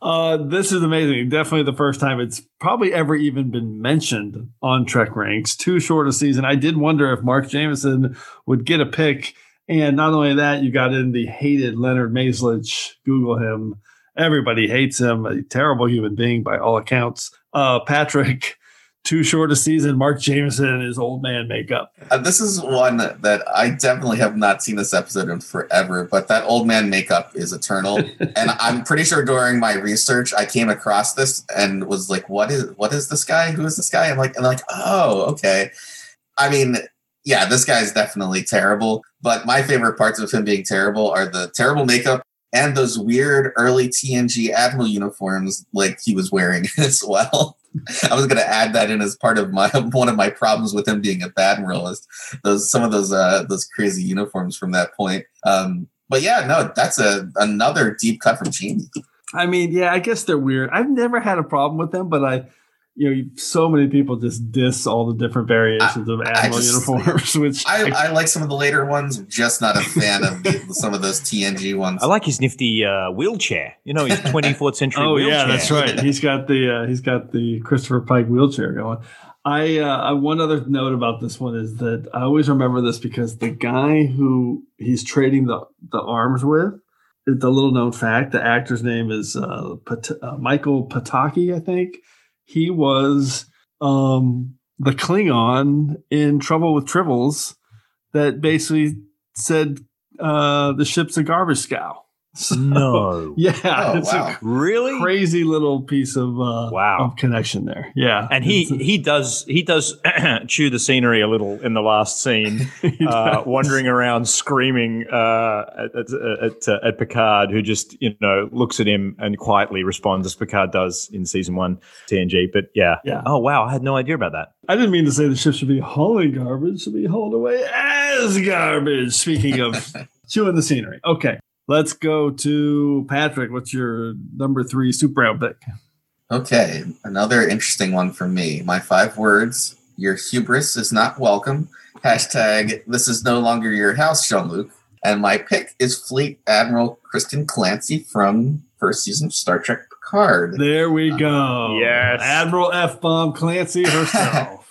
uh, this is amazing. Definitely the first time it's probably ever even been mentioned on Trek Ranks. Too Short a Season. I did wonder if Mark Jameson would get a pick. And not only that, you got in the hated Leonard Maizlish. Google him. Everybody hates him. A terrible human being by all accounts. Uh, Patrick, Too Short a Season, Mark Jameson and his old man makeup. Uh, this is one that I definitely have not seen this episode in forever, but that old man makeup is eternal. and I'm pretty sure during my research I came across this and was like, "What is what is this guy? Who is this guy?" I'm like, and like, oh, okay. I mean, yeah, this guy's definitely terrible. But my favorite parts of him being terrible are the terrible makeup and those weird early TNG Admiral uniforms like he was wearing as well. I was going to add that in as part of my one of my problems with him being a bad moralist. Those some of those uh, those crazy uniforms from that point. Um, but yeah, no, that's a another deep cut from Genie. I mean, yeah, I guess they're weird. I've never had a problem with them, but I, you know, so many people just diss all the different variations of Admiral just- uniforms, which I, I like some of the later ones, just not a fan of the, some of those TNG ones. I like his nifty uh, wheelchair. You know, his 24th century oh wheelchair. yeah, that's right. He's got the uh, he's got the Christopher Pike wheelchair going. I, uh, I one other note about this one is that I always remember this because the guy who he's trading the the arms with, is the little known fact, the actor's name is uh, Pat- uh, Michael Pataki, I think. He was um, the Klingon in Trouble with Tribbles that basically said uh, the ship's a garbage scow. So, No. Yeah, Oh, it's wow. a Really? crazy little piece of uh, Wow. of connection there. Yeah, And he he does he does chew the scenery a little in the last scene, uh, wandering around screaming uh, at at, at, uh, at Picard, who just you know looks at him and quietly responds as Picard does in season one TNG. But yeah, Yeah. Oh wow, I had no idea about that. I didn't mean to say the ship should be hauling garbage; should be hauled away as garbage. Speaking of chewing the scenery, okay, let's go to Patrick. What's your number three super round pick? Okay, another interesting one for me. My five words: Your hubris is not welcome. Hashtag This is no longer your house, Jean Luc. And my pick is Fleet Admiral Kirsten Clancy from first season of Star Trek Picard. There we go. Yes. Admiral F Bomb Clancy herself.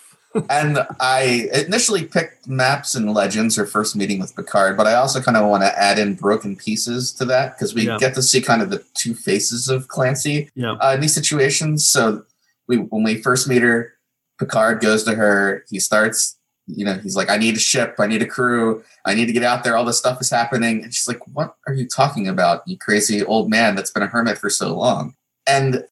And I initially picked Maps and Legends, her first meeting with Picard, but I also kind of want to add in broken pieces to that because we Yeah. get to see kind of the two faces of Clancy yeah, uh, in these situations. So we when we first meet her, Picard goes to her. He starts, you know, he's like, "I need a ship. I need a crew. I need to get out there. All this stuff is happening." And she's like, "What are you talking about? You crazy old man that's been a hermit for so long." And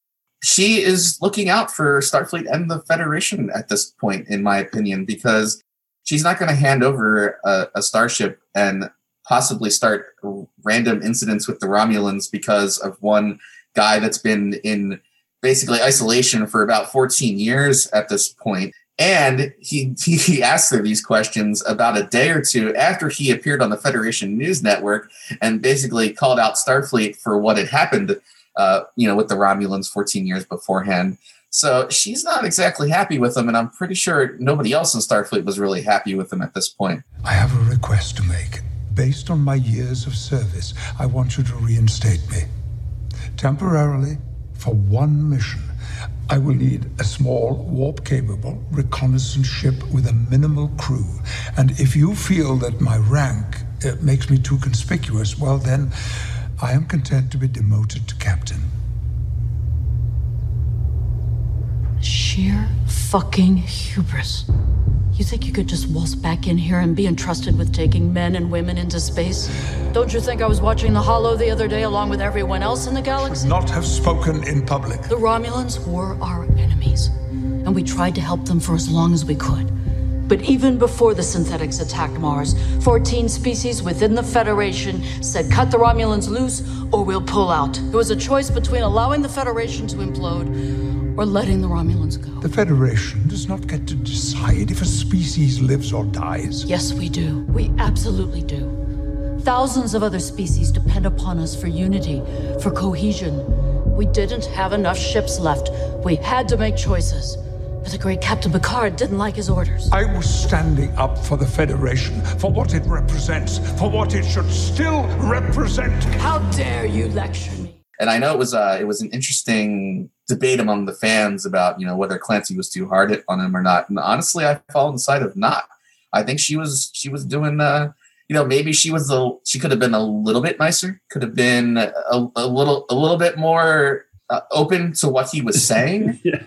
she is looking out for Starfleet and the Federation at this point, in my opinion, because she's not going to hand over a, a starship and possibly start random incidents with the Romulans because of one guy that's been in basically isolation for about 14 years at this point. And he, he asked her these questions about a day or two after he appeared on the Federation News Network and basically called out Starfleet for what had happened, uh, you know, with the Romulans 14 years beforehand. So she's not exactly happy with him, and I'm pretty sure nobody else in Starfleet was really happy with him at this point. I have a request to make. Based on my years of service, I want you to reinstate me. Temporarily, for one mission, I will need a small, warp capable reconnaissance ship with a minimal crew. And if you feel that my rank uh, makes me too conspicuous, well, then I am content to be demoted to captain. Sheer fucking hubris. You think you could just waltz back in here and be entrusted with taking men and women into space? Don't you think I was watching The Hollow the other day along with everyone else in the galaxy? Should Not have spoken in public. The Romulans were our enemies, and we tried to help them for as long as we could. But even before the synthetics attacked Mars, 14 species within the Federation said cut the Romulans loose or we'll pull out. It was a choice between allowing the Federation to implode or letting the Romulans go. The Federation does not get to decide if a species lives or dies. Yes, we do. We absolutely do. Thousands of other species depend upon us for unity, for cohesion. We didn't have enough ships left. We had to make choices. But the great Captain Picard didn't like his orders. I was standing up for the Federation, for what it represents, for what it should still represent. How dare you lecture me? And I know it was uh, it was an interesting debate among the fans about you know whether Clancy was too hard on him or not. And honestly, I fall on the side of not. I think she was she was doing uh, you know maybe she was a she could have been a little bit nicer, could have been a, a little a little bit more uh, open to what he was saying. yeah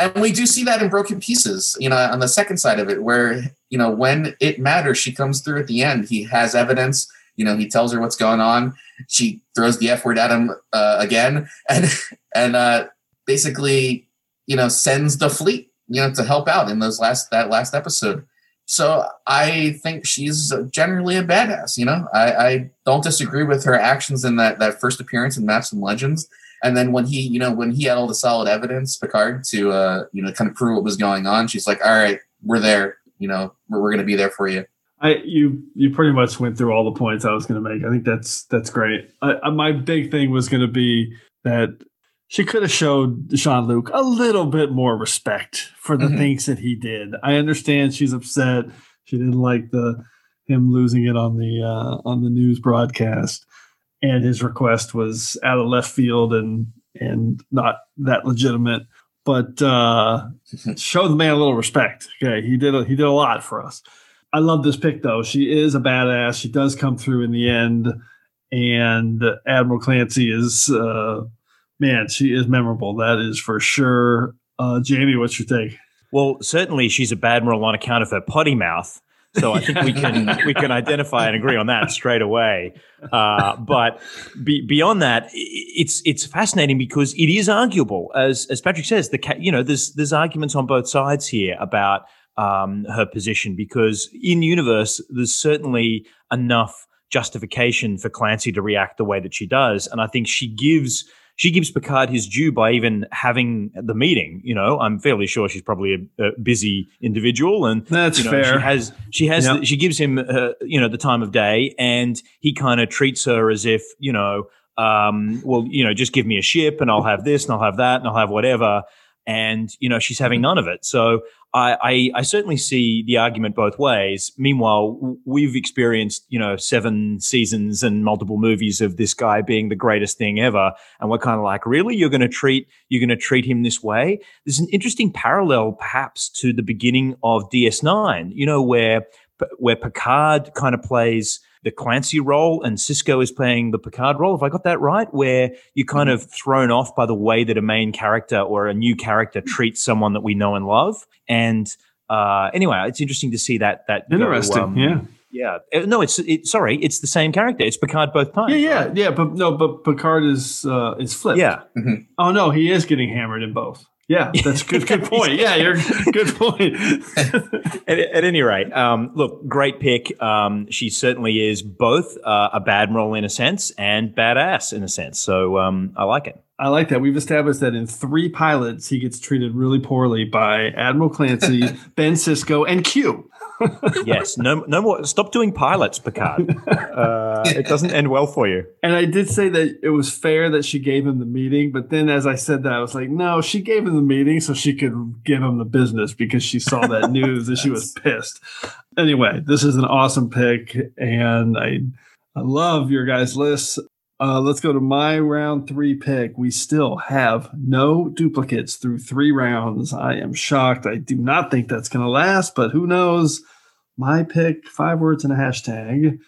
and we do see that in broken pieces you know on the second side of it where you know when it matters she comes through at the end. He has evidence. You know he tells her what's going on. She throws the f word at him uh, again and and uh, basically you know sends the fleet you know to help out in those last that last episode. So i think she's generally a badass you know? I, I don't disagree with her actions in that that first appearance in maps and legends and then when he, you know, when he had all the solid evidence, Picard, to, uh, you know, kind of prove what was going on, she's like, all right, we're there. You know, we're, we're going to be there for you. I you you pretty much went through all the points I was going to make. I think that's that's great. I, my big thing was going to be that she could have showed Jean Luc a little bit more respect for the mm-hmm. things that he did. I understand she's upset. She didn't like the him losing it on the uh, on the news broadcast, and his request was out of left field and and not that legitimate. But uh, show the man a little respect. Okay, he did a, he did a lot for us. I love this pick though. She is a badass. She does come through in the end, and Admiral Clancy is uh, man. She is memorable. That is for sure. Uh, Jamie, what's your take? Well, certainly she's a bad admiral on account of her potty mouth. So I think we can we can identify and agree on that straight away. Uh, but be, beyond that, it's it's fascinating because it is arguable, as as Patrick says. The you know there's there's arguments on both sides here about um, her position because in universe there's certainly enough justification for Clancy to react the way that she does, and I think she gives she gives Picard his due by even having the meeting. You know, I'm fairly sure she's probably a, a busy individual, and that's you know, fair. She has she has yep. the, she gives him uh, you know the time of day, and he kind of treats her as if you know, um, well, you know, just give me a ship, and I'll have this, and I'll have that, and I'll have whatever. And you know, she's having none of it. So I, I, I, certainly see the argument both ways. Meanwhile, we've experienced, you know, seven seasons and multiple movies of this guy being the greatest thing ever. And we're kind of like, really? You're going to treat, you're going to treat him this way? There's an interesting parallel perhaps to the beginning of DS9, you know, where, where Picard kind of plays the Clancy role and Sisko is playing the Picard role. Have I got that right? Where you're kind mm-hmm. of thrown off by the way that a main character or a new character treats someone that we know and love. And uh, anyway, it's interesting to see that. That interesting, go, um, yeah. Yeah, uh, no, it's it, sorry, it's the same character. It's Picard both times. Yeah, yeah, right? yeah. But no, but Picard is uh, is flipped. Yeah. Oh no, he is getting hammered in both. Yeah, that's good. Good point. Yeah, you're good point. at, at, any rate, um, look, great pick. Um, she certainly is both uh, a bad role in a sense and badass in a sense. So um, I like it. I like that. We've established that in three pilots, he gets treated really poorly by Admiral Clancy, Ben Sisko, and Q. yes, no, no more. Stop doing pilots, Picard. Uh, it doesn't end well for you. And I did say that it was fair that she gave him the meeting, but then as I said that, I was like, no, she gave him the meeting so she could give him the business because she saw that news and she was pissed. Anyway, this is an awesome pick, and I I love your guys' list. Uh, let's go to my round three pick. We still have no duplicates through three rounds. I am shocked. I do not think that's going to last, but who knows? My pick, five words and a hashtag.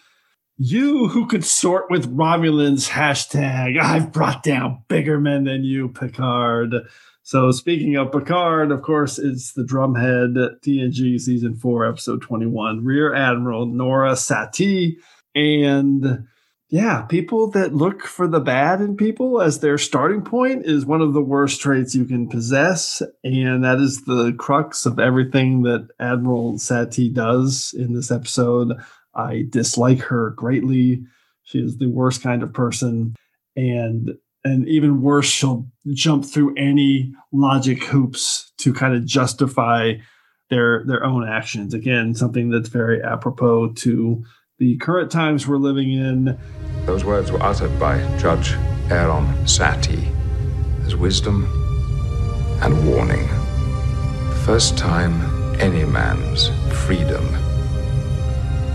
You who could sort with Romulans, hashtag. I've brought down bigger men than you, Picard. So speaking of Picard, of course, it's the drumhead TNG season four, episode 21, Rear Admiral Nora Satie. And yeah, people that look for the bad in people as their starting point is one of the worst traits you can possess. And that is the crux of everything that Admiral Satie does in this episode. I dislike her greatly. She is the worst kind of person. And and even worse, she'll jump through any logic hoops to kind of justify their their own actions. Again, something that's very apropos to the current times we're living in. Those words were uttered by Judge Aaron Satie as wisdom and warning. The first time any man's freedom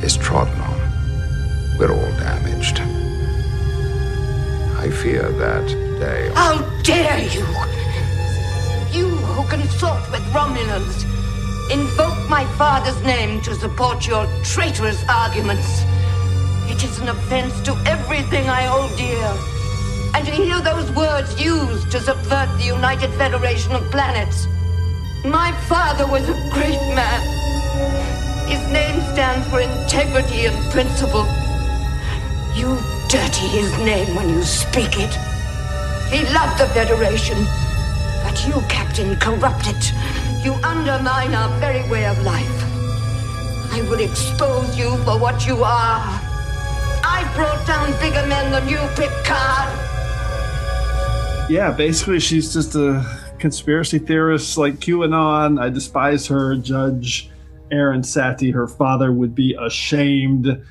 is trodden on, we're all damaged. I fear that day. How dare you! You who consort with Romulans invoke my father's name to support your traitorous arguments. It is an offense to everything I hold dear. And to hear those words used to subvert the United Federation of Planets. My father was a great man. His name stands for integrity and principle. You dirty his name when you speak it. He loved the Federation, but you, Captain, corrupt it. You undermine our very way of life. I will expose you for what you are. I brought down bigger men than you, Picard. Yeah, basically, she's just a conspiracy theorist like QAnon. I despise her. Judge Aaron Satie, her father, would be ashamed.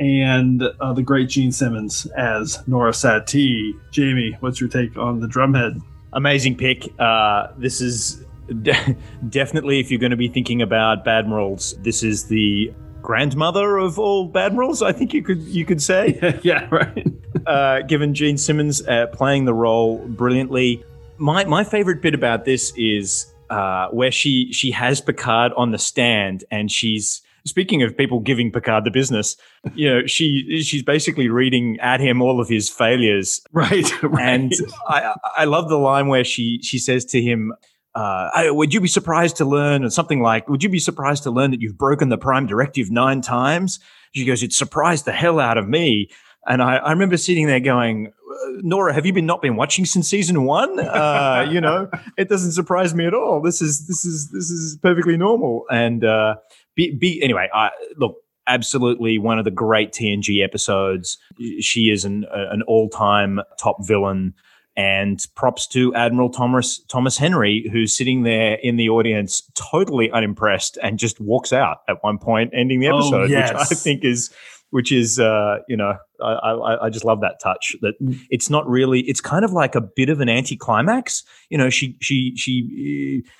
And uh, the great Jean Simmons as Nora Satie. Jamie, what's your take on the drumhead? Amazing pick. Uh, this is De- definitely, if you're going to be thinking about Badmirals, this is the grandmother of all Badmirals. I think you could you could say. yeah, right. uh, given Jean Simmons uh, playing the role brilliantly, my my favorite bit about this is uh, where she she has Picard on the stand and she's speaking of people giving Picard the business, you know, she she's basically reading at him all of his failures. Right. right. And I I love the line where she she says to him, uh, would you be surprised to learn, or something like, would you be surprised to learn that you've broken the prime directive nine times? She goes, it surprised the hell out of me. And I, I remember sitting there going, uh, Nora, have you been not been watching since season one? Uh, you know, it doesn't surprise me at all. This is this is this is perfectly normal. And uh, be, be anyway. I, look, absolutely one of the great TNG episodes. She is an an all time top villain. And props to Admiral Thomas Thomas Henry, who's sitting there in the audience, totally unimpressed, and just walks out at one point, ending the Oh, episode, yes. which I think is, which is, uh, you know, I, I, I just love that touch. That it's not really, it's kind of like a bit of an anticlimax. You know, she she she uh,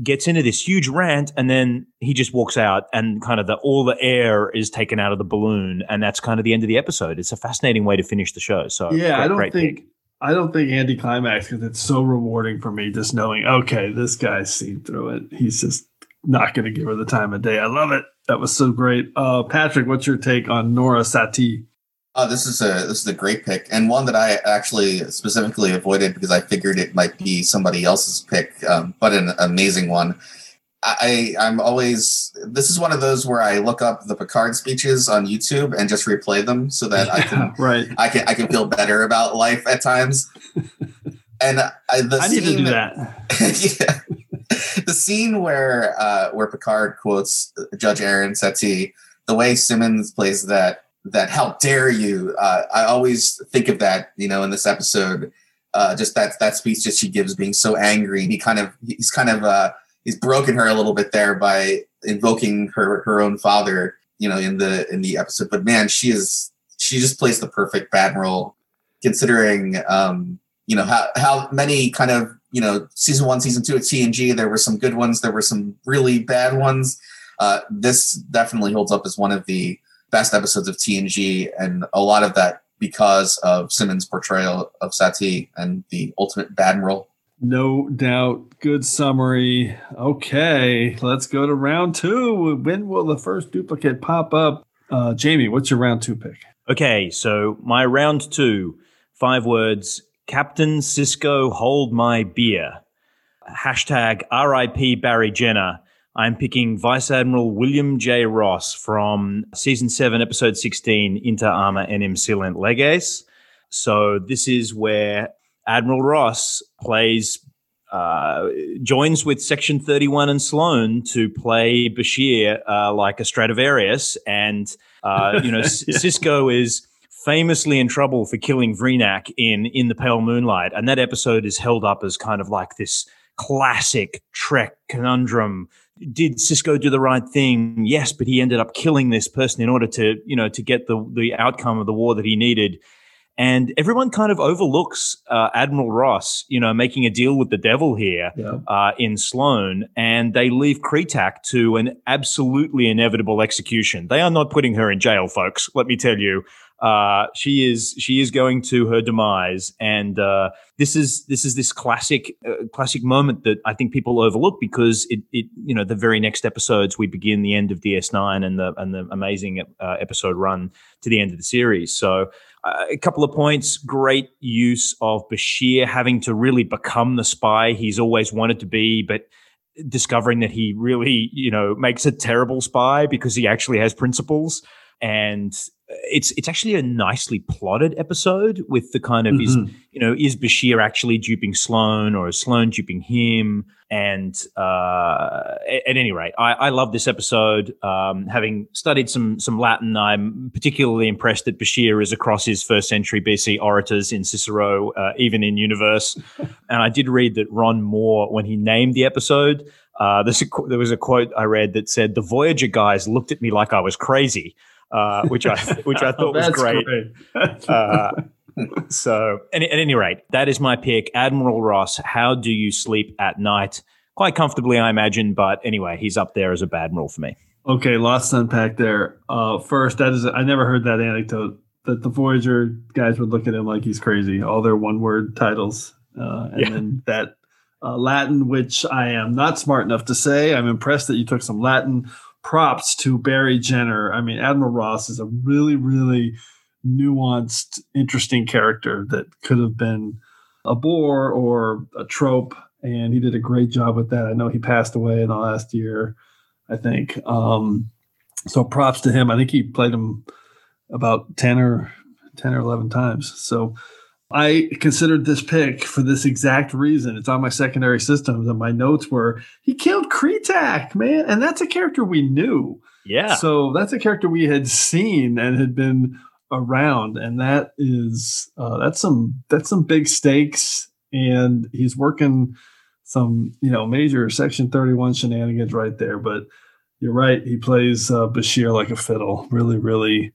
gets into this huge rant, and then he just walks out, and kind of the all the air is taken out of the balloon, and that's kind of the end of the episode. It's a fascinating way to finish the show. So yeah, great- I don't think pick. I don't think anticlimax because it's so rewarding for me just knowing okay, this guy's seen through it. He's just not going to give her the time of day. I love it. That was so great. Uh, Patrick, what's your take on Nora Satie? Oh, this is a this is a great pick and one that I actually specifically avoided because I figured it might be somebody else's pick, um, but an amazing one. I I'm always this is one of those where I look up the Picard speeches on YouTube and just replay them so that I can right I can I can feel better about life at times. And I, the I need to scene- do that. yeah. the scene where uh, where Picard quotes Judge Aaron Satie, the way Simmons plays that that how dare you? Uh, I always think of that, you know, in this episode, uh, just that that speech that she gives, being so angry. And he kind of he's kind of uh, he's broken her a little bit there by invoking her her own father, you know, in the in the episode. But man, she is she just plays the perfect bad role, considering um, you know how how many kind of you know season one, season two at TNG. There were some good ones. There were some really bad ones. Uh, this definitely holds up as one of the best episodes of TNG, and a lot of that because of Simmons' portrayal of Satie and the ultimate bad role. No doubt. Good summary. Okay, let's go to round two. When will the first duplicate pop up? Uh, Jamie, what's your round two pick? Okay, so my round two, five words. Captain Sisko, hold my beer. Hashtag RIP Barry Jenner. I'm picking Vice Admiral William J. Ross from season seven, episode 16, Inter Arma Enim Silent Leges. So this is where Admiral Ross plays, uh, joins with Section 31 and Sloan to play Bashir uh, like a Stradivarius. And, uh, you know, Yeah. Sisko is famously in trouble for killing Vreenak in In the Pale Moonlight. And that episode is held up as kind of like this classic Trek conundrum. Did Sisko do the right thing? Yes, but he ended up killing this person in order to, you know, to get the the outcome of the war that he needed. And everyone kind of overlooks uh, Admiral Ross, you know, making a deal with the devil here Yeah. uh, in Sloan, and they leave Kretak to an absolutely inevitable execution. They are not putting her in jail, folks. Let me tell you, uh, she is she is going to her demise, and uh, this is this is this classic uh, classic moment that I think people overlook because it it you know the very next episodes we begin the end of DS9 and the and the amazing uh, episode run to the end of the series. So uh, a couple of points. Great use of Bashir having to really become the spy he's always wanted to be, but discovering that he really, you know, makes a terrible spy because he actually has principles. And it's it's actually a nicely plotted episode with the kind of is Mhm. you know is Bashir actually duping Sloan or is Sloan duping him? And uh, at, any rate, I, I love this episode. Um, having studied some some Latin, I'm particularly impressed that Bashir is across his first century BC orators in Cicero, uh, even in universe. and I did read that Ron Moore, when he named the episode, uh, there was a quote I read that said, "The Voyager guys looked at me like I was crazy," uh, which I which I thought was great. great. Uh, so, at, at any rate, that is my pick. Admiral Ross, how do you sleep at night? Quite comfortably, I imagine. But anyway, he's up there as a bad admiral for me. Okay, lots to unpack there. Uh, first, that is I never heard that anecdote that the Voyager guys would look at him like he's crazy. All their one word titles, uh, and Yeah. then that uh, Latin, which I am not smart enough to say. I'm impressed that you took some Latin. Props to Barry Jenner. I mean, Admiral Ross is a really, really nuanced, interesting character that could have been a bore or a trope, and he did a great job with that. I know he passed away in the last year, I think. Um, so props to him. I think he played him about 10 or 10 or 11 times. So I considered this pick for this exact reason. It's on my secondary systems, and my notes were he killed Kretak, man. And that's a character we knew. Yeah. So that's a character we had seen and had been around, and that is uh, that's some that's some big stakes, and he's working some you know major Section Thirty One shenanigans right there. But you're right, he plays uh, Bashir like a fiddle. Really, really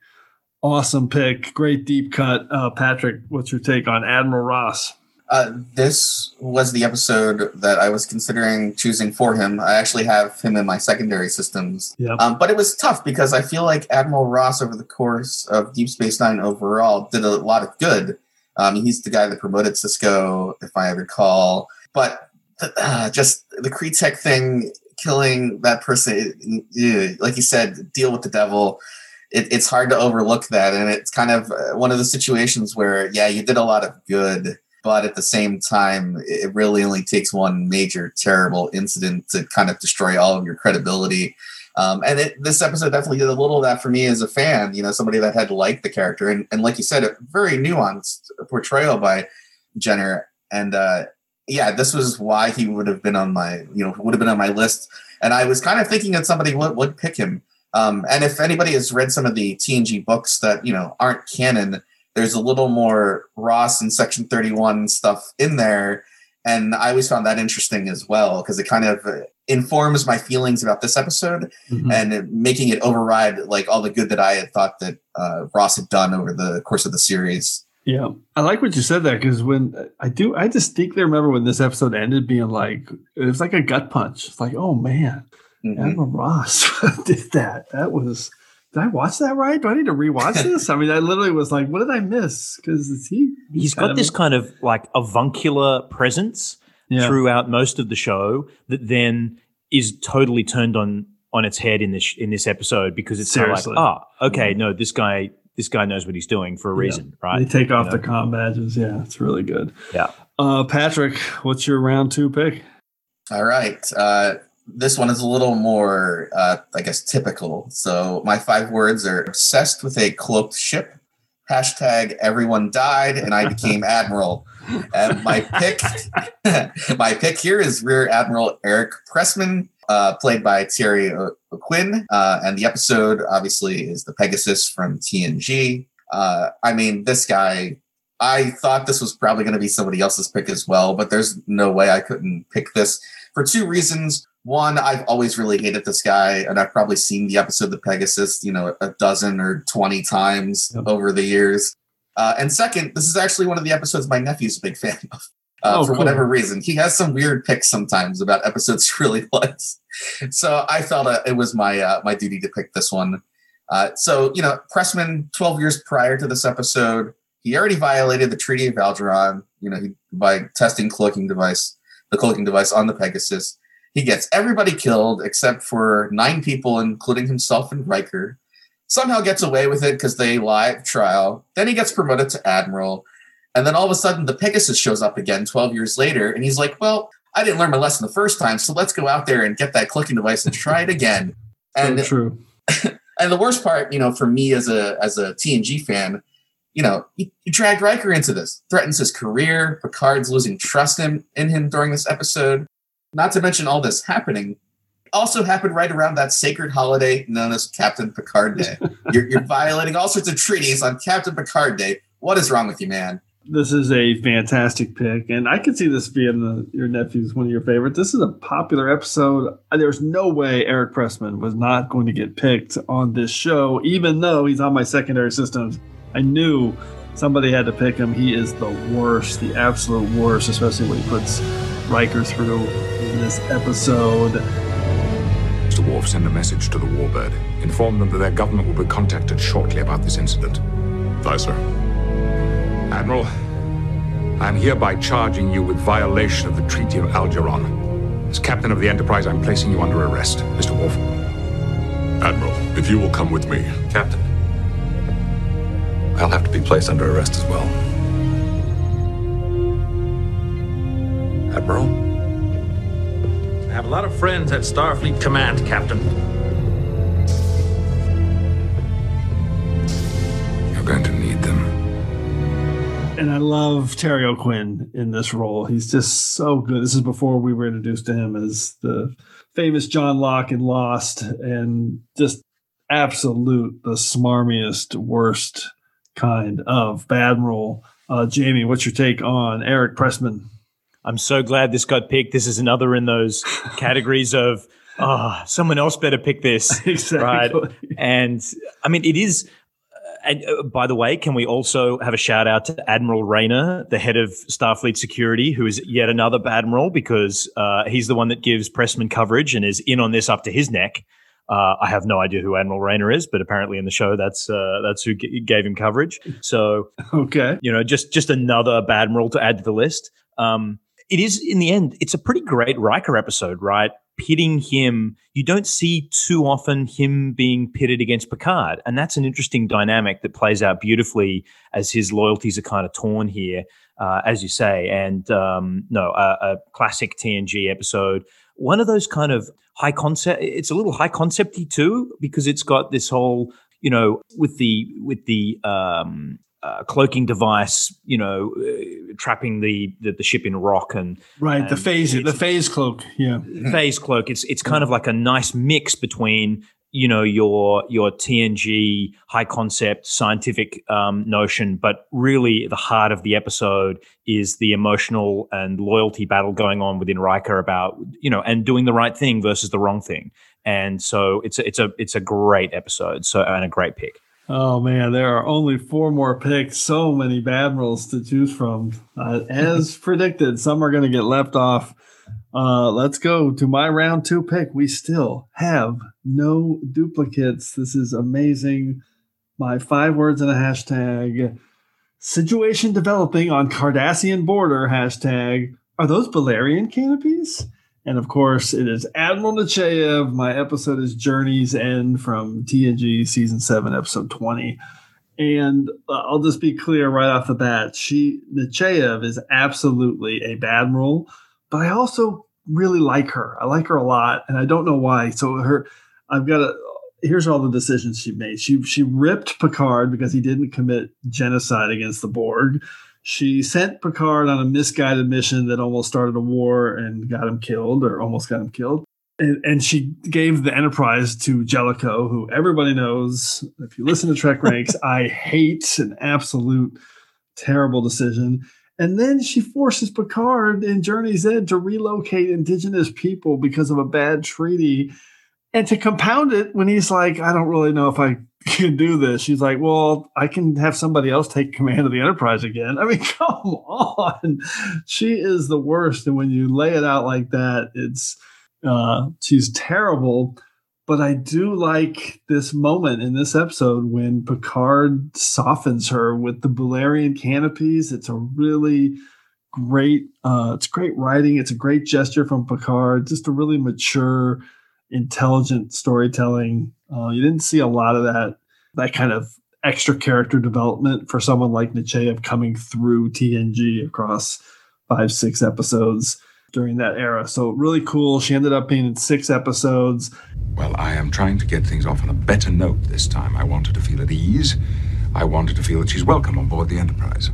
awesome pick. Great deep cut, uh, Patrick. What's your take on Admiral Ross? Uh, this was the episode that I was considering choosing for him. I actually have him in my secondary systems. Yeah. Um, but it was tough because I feel like Admiral Ross, over the course of Deep Space Nine overall, did a lot of good. Um, he's the guy that promoted Sisko, if I recall. But uh, just the Kretak thing, killing that person, eh, like you said, deal with the devil. It, it's hard to overlook that. And it's kind of uh, one of the situations where, yeah, you did a lot of good but at the same time, it really only takes one major terrible incident to kind of destroy all of your credibility. Um, and it, this episode definitely did a little of that for me as a fan, you know, somebody that had liked the character. And, and like you said, a very nuanced portrayal by Jenner. and uh, yeah, this was why he would have been on my you know would have been on my list. And I was kind of thinking that somebody would, would pick him. Um, and if anybody has read some of the TNG books that you know aren't canon, there's a little more Ross and Section 31 stuff in there. And I always found that interesting as well because it kind of informs my feelings about this episode Mhm. and making it override like all the good that I had thought that uh, Ross had done over the course of the series. Yeah, I like what you said there because when I do, I distinctly remember when this episode ended, being like, it was like a gut punch. It's like, oh man, Mm-hmm. Admiral Ross did that. That was. Did I watch that right? Do I need to rewatch this? I mean, I literally was like, what did I miss? Because he He's got this kind of like avuncular presence Yeah. throughout most of the show that then is totally turned on on its head in this in this episode because it's kind of like, Seriously. ah, okay, no, this guy this guy knows what he's doing for a reason, right? They take off You the know? comm badges. Yeah, it's really good. Yeah. Uh, Patrick, what's your round two pick? All right. Uh, this one is a little more, uh, I guess, typical. So my five words are obsessed with a cloaked ship. Hashtag everyone died and I became admiral. And my pick, my pick here is Rear Admiral Eric Pressman, uh, played by Terry O- O'Quinn. Uh, and the episode obviously is the Pegasus from TNG. Uh, I mean, this guy I thought this was probably going to be somebody else's pick as well, but there's no way I couldn't pick this for two reasons. One, I've always really hated this guy, and I've probably seen the episode The Pegasus, you know, a dozen or 20 times over the years. Uh, and second, this is actually one of the episodes my nephew's a big fan of. Uh, Oh, for cool. whatever reason, he has some weird picks sometimes about episodes he really likes. So I felt uh, it was my uh, my duty to pick this one. Uh, so you know, Pressman, twelve years prior to this episode, he already violated the Treaty of Algeron. You know, he, by testing cloaking device, the cloaking device on the Pegasus. He gets everybody killed except for nine people, including himself and Riker. Somehow gets away with it because they lie at trial. Then he gets promoted to admiral, and then all of a sudden the Pegasus shows up again twelve years later, and he's like, "Well, I didn't learn my lesson the first time, so let's go out there and get that clicking device and try it again." And so true. and the worst part, you know, for me as a as a TNG fan, you know, he, he dragged Riker into this, threatens his career. Picard's losing trust in, in him during this episode. Not to mention all this happening. Also happened right around that sacred holiday known as Captain Picard Day. you're, you're violating all sorts of treaties on Captain Picard Day. What is wrong with you, man? This is a fantastic pick, and I can see this being the, your nephew's one of your favorites. This is a popular episode. There's no way Eric Pressman was not going to get picked on this show, even though he's on my secondary systems. I knew somebody had to pick him. He is the worst, the absolute worst, especially when he puts Riker through in this episode. Mr. Worf, send a message to the Warbird. Inform them that their government will be contacted shortly about this incident. Aye, sir. Admiral, I am hereby charging you with violation of the Treaty of Algeron. As captain of the Enterprise, I'm placing you under arrest, Mr. Worf. Admiral, if you will come with me. Captain, I'll have to be placed under arrest as well. Admiral? I have a lot of friends at Starfleet Command, Captain. You're going to need them. And I love Terry O'Quinn in this role. He's just so good. This is before we were introduced to him as the famous John Locke in Lost, and just absolute the smarmiest, worst kind of bad Admiral. Uh, Jamie, what's your take on Eric Pressman? I'm so glad this got picked. This is another in those categories of oh, someone else better pick this, exactly. right? And I mean, it is. And uh, by the way, can we also have a shout out to Admiral Rayner, the head of Starfleet Security, who is yet another admiral because uh, he's the one that gives Pressman coverage and is in on this up to his neck. Uh, I have no idea who Admiral Rayner is, but apparently in the show, that's uh, that's who g- gave him coverage. So okay, you know, just just another admiral to add to the list. Um, it is in the end, it's a pretty great Riker episode, right? Pitting him, you don't see too often him being pitted against Picard, and that's an interesting dynamic that plays out beautifully as his loyalties are kind of torn here, uh, as you say. And um, no, a, a classic TNG episode, one of those kind of high concept. It's a little high concepty too because it's got this whole, you know, with the with the um, uh, cloaking device, you know, uh, trapping the, the, the ship in rock and right and the phase the phase cloak. Yeah, phase cloak. It's it's kind of like a nice mix between you know your your TNG high concept scientific um, notion, but really the heart of the episode is the emotional and loyalty battle going on within Riker about you know and doing the right thing versus the wrong thing. And so it's a, it's a it's a great episode. So and a great pick. Oh man, there are only four more picks. So many bad rolls to choose from. Uh, as predicted, some are going to get left off. Uh, let's go to my round two pick. We still have no duplicates. This is amazing. My five words and a hashtag. Situation developing on Cardassian border. Hashtag. Are those Balerian canopies? And of course, it is Admiral Nechayev. My episode is Journey's End from TNG season seven, episode 20. And uh, I'll just be clear right off the bat. She, Nechayev, is absolutely a bad role, but I also really like her. I like her a lot, and I don't know why. So her, I've got a. Here's all the decisions she made. She she ripped Picard because he didn't commit genocide against the Borg. She sent Picard on a misguided mission that almost started a war and got him killed, or almost got him killed. And, and she gave the Enterprise to Jellicoe, who everybody knows. If you listen to Trek Ranks, I hate an absolute terrible decision. And then she forces Picard in Journey's End to relocate indigenous people because of a bad treaty. And to compound it, when he's like, I don't really know if I can do this, she's like, Well, I can have somebody else take command of the Enterprise again. I mean, come on. She is the worst. And when you lay it out like that, it's uh she's terrible. But I do like this moment in this episode when Picard softens her with the Balerian canopies. It's a really great uh it's great writing. It's a great gesture from Picard, just a really mature, intelligent storytelling. Uh, you didn't see a lot of that that kind of extra character development for someone like Nechayev coming through TNG across five, six episodes during that era. So really cool. She ended up being in six episodes. Well, I am trying to get things off on a better note this time. I want her to feel at ease. I want her to feel that she's welcome on board the Enterprise.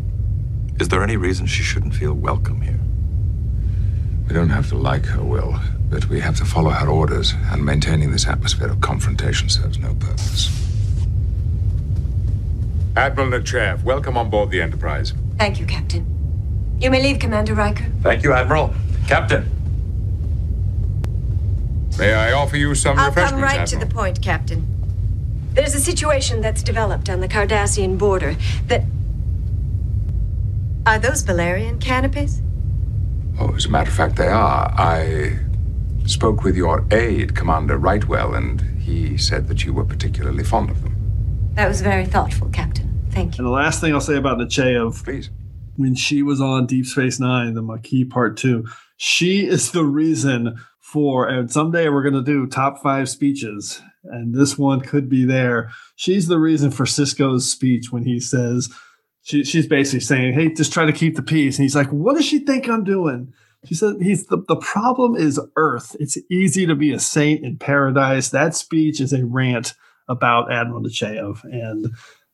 Is there any reason she shouldn't feel welcome here? We don't have to like her, Will, but we have to follow her orders, and maintaining this atmosphere of confrontation serves no purpose. Admiral Nechayev, welcome on board the Enterprise. Thank you, Captain. You may leave, Commander Riker. Thank you, Admiral. Captain. May I offer you some refreshments? I'll refreshments, come right to the point, Captain. There's a situation that's developed on the Cardassian border that. Are those Valerian canopies? Oh, as a matter of fact, they are. I spoke with your aide, Commander Rightwell, and he said that you were particularly fond of them. That was very thoughtful, Captain. Thank you. And the last thing I'll say about Nechayev, please, when she was on Deep Space Nine, the Maquis Part Two, she is the reason for. And someday we're going to do top five speeches, and this one could be there. She's the reason for Sisko's speech when he says. She, she's basically saying, "Hey, just try to keep the peace." And he's like, "What does she think I'm doing?" She said, "He's the the problem is Earth. It's easy to be a saint in paradise." That speech is a rant about Admiral Nechayev, and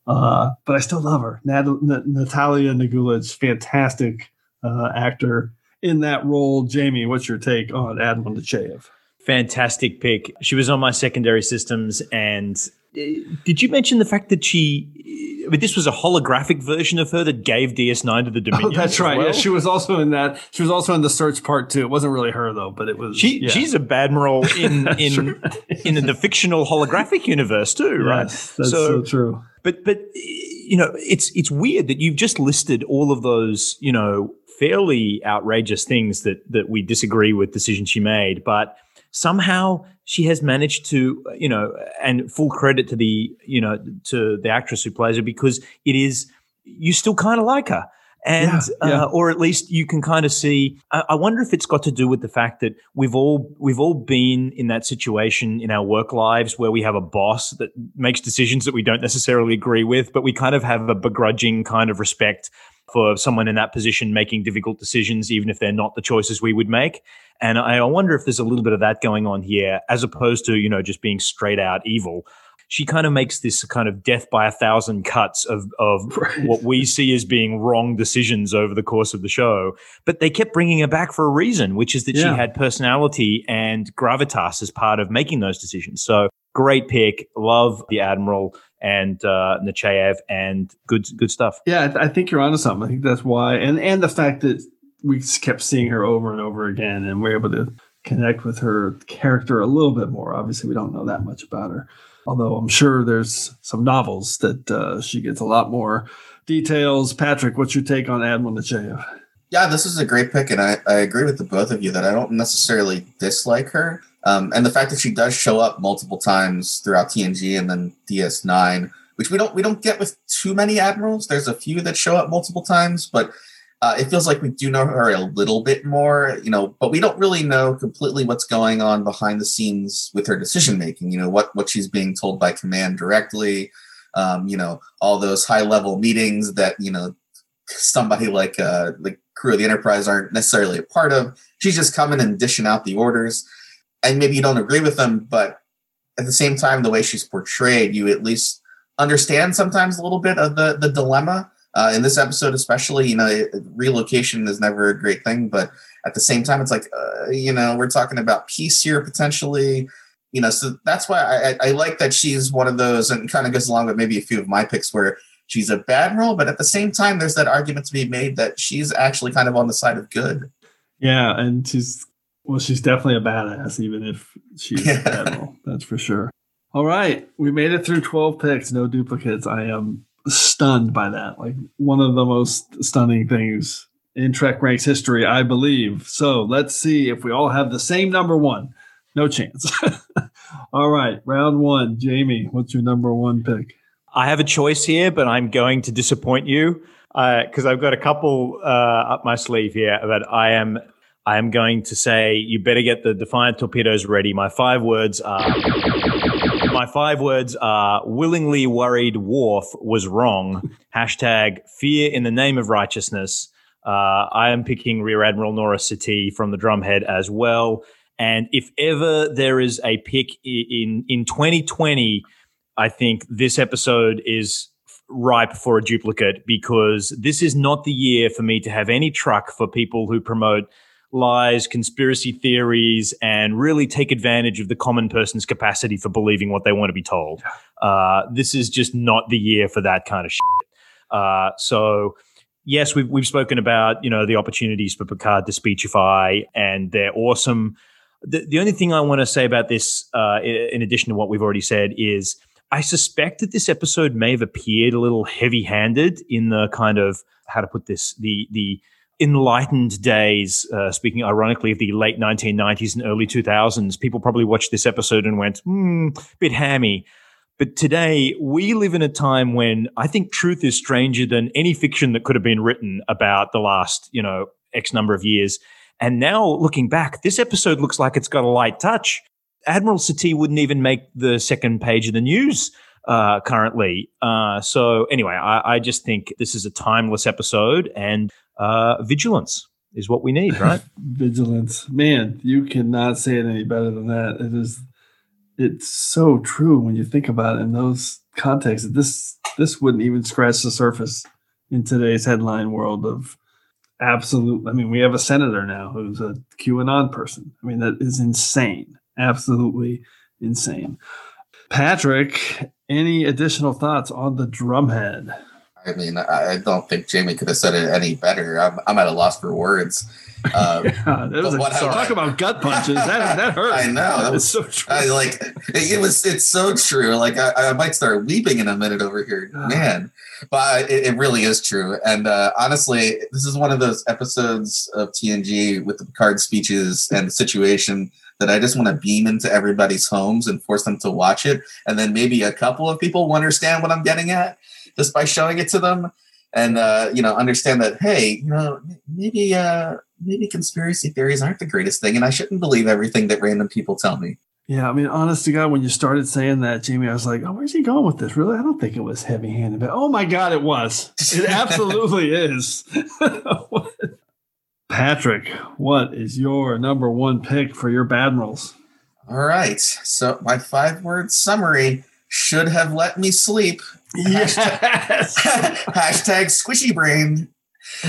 uh, but I still love her. Nat- N- Natalija Nogulich, fantastic uh, actor in that role. Jamie, what's your take on Admiral Nechayev? Fantastic pick. She was on my secondary systems. And Uh, did you mention the fact that she, I mean, this was a holographic version of her that gave DS9 to the oh, Dominion? Oh, that's right. well? Yeah, she was also in that. She was also in the Search Part Two. It wasn't really her though, but it was. She, yeah. She's a badmiral in in in the fictional holographic universe too, right? Yes, that's so true. But but you know, it's it's weird that you've just listed all of those you know fairly outrageous things that that we disagree with decisions she made, but somehow she has managed to you know and full credit to the you know to the actress who plays her because it is you still kind of like her and Yeah, yeah. Uh, or at least you can kind of see I, I wonder if it's got to do with the fact that we've all we've all been in that situation in our work lives where we have a boss that makes decisions that we don't necessarily agree with but we kind of have a begrudging kind of respect for someone in that position making difficult decisions even if they're not the choices we would make and I, wonder if there's a little bit of that going on here as opposed to you know just being straight out evil she kind of makes this kind of death by a thousand cuts of of right. what we see as being wrong decisions over the course of the show. But they kept bringing her back for a reason, which is that yeah. she had personality and gravitas as part of making those decisions. So great pick. Love the Admiral and uh, Nechayev and good good stuff. Yeah, I, I think you're onto something. I think that's why, and and the fact that we kept seeing her over and over again, and we're able to connect with her character a little bit more. Obviously, we don't know that much about her, although I'm sure there's some novels that uh, she gets a lot more details. Patrick, what's your take on Admiral Nechayev? Yeah, this is a great pick, and I, I agree with the both of you that I don't necessarily dislike her. Um, and the fact that she does show up multiple times throughout TNG and then DS9, which we don't we don't get with too many admirals. There's a few that show up multiple times, but uh, it feels like we do know her a little bit more, you know, but we don't really know completely what's going on behind the scenes with her decision making. You know, what what she's being told by command directly. Um, you know, all those high level meetings that you know somebody like uh, the crew of the Enterprise aren't necessarily a part of. She's just coming and dishing out the orders, and maybe you don't agree with them, but at the same time, the way she's portrayed, you at least understand sometimes a little bit of the the dilemma uh, in this episode, especially, you know, relocation is never a great thing, but at the same time, it's like, uh, you know, we're talking about peace here potentially. You know, so that's why I, I like that she's one of those, and kind of goes along with maybe a few of my picks where she's a bad role, but at the same time, there's that argument to be made that she's actually kind of on the side of good. Yeah, and she's well, she's definitely a badass, even if she's yeah. a bad role. That's for sure. All right, we made it through 12 picks, no duplicates. I am stunned by that. Like one of the most stunning things in Trek Ranks history, I believe. So let's see if we all have the same number one. No chance. all right, round one. Jamie, what's your number one pick? I have a choice here, but I'm going to disappoint you because uh, I've got a couple uh, up my sleeve here that I am. I am going to say you better get the Defiant torpedoes ready. My five words are my five words are willingly worried Worf was wrong. Hashtag fear in the name of righteousness. Uh, I am picking Rear Admiral Nora Satie from the drumhead as well. And if ever there is a pick in in 2020, I think this episode is ripe for a duplicate because this is not the year for me to have any truck for people who promote lies, conspiracy theories, and really take advantage of the common person's capacity for believing what they want to be told. Uh, this is just not the year for that kind of shit. Uh, so, yes, we've we've spoken about you know the opportunities for Picard to speechify, and they're awesome. The, the only thing I want to say about this, uh, in addition to what we've already said, is I suspect that this episode may have appeared a little heavy-handed in the kind of how to put this the the enlightened days, uh, speaking ironically of the late 1990s and early 2000s, people probably watched this episode and went, hmm, bit hammy. But today, we live in a time when I think truth is stranger than any fiction that could have been written about the last, you know, X number of years. And now looking back, this episode looks like it's got a light touch. Admiral Satie wouldn't even make the second page of the news uh, currently. Uh, so anyway, I, I, just think this is a timeless episode, and uh, vigilance is what we need, right? vigilance, man, you cannot say it any better than that. It is, it's so true when you think about it in those contexts. This this wouldn't even scratch the surface in today's headline world of absolute. I mean, we have a senator now who's a QAnon person. I mean, that is insane, absolutely insane. Patrick, any additional thoughts on the drumhead? I mean, I don't think Jamie could have said it any better. I'm, I'm at a loss for words. Um, yeah, was a, talk I, about gut punches. That that hurt. I know. That was so true. I, like it was. It's so true. Like I, I might start weeping in a minute over here, man. But it, it really is true. And uh, honestly, this is one of those episodes of TNG with the Picard speeches and the situation that I just want to beam into everybody's homes and force them to watch it, and then maybe a couple of people will understand what I'm getting at just by showing it to them. And uh, you know understand that hey you know maybe uh, maybe conspiracy theories aren't the greatest thing and i shouldn't believe everything that random people tell me. Yeah i mean honest to god when you started saying that jamie i was like oh where's he going with this? Really? I don't think it was heavy handed but oh my god it was. It absolutely is patrick what is your number one pick for your badmirals all right so my five word summary should have let me sleep. Yes. Hashtag squishy brain.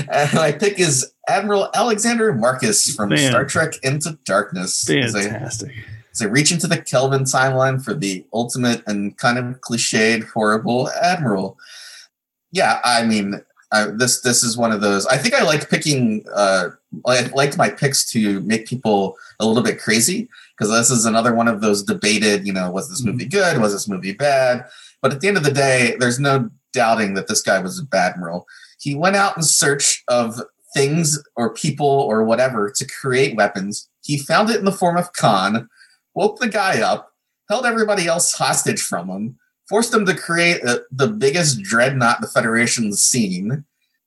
And my pick is Admiral Alexander Marcus from. Star Trek Into Darkness. As I- Fantastic. as reach into the Kelvin timeline for the ultimate and kind of cliched, horrible admiral. Yeah, I mean, I, this this is one of those. I think I like picking. Uh, I liked my picks to make people a little bit crazy because this is another one of those debated. You know, was this movie good? Was this movie bad? But at the end of the day, there's no doubting that this guy was a bad admiral. He went out in search of things or people or whatever to create weapons. He found it in the form of Khan woke the guy up, held everybody else hostage from him, forced them to create uh the biggest dreadnought the Federation's seen,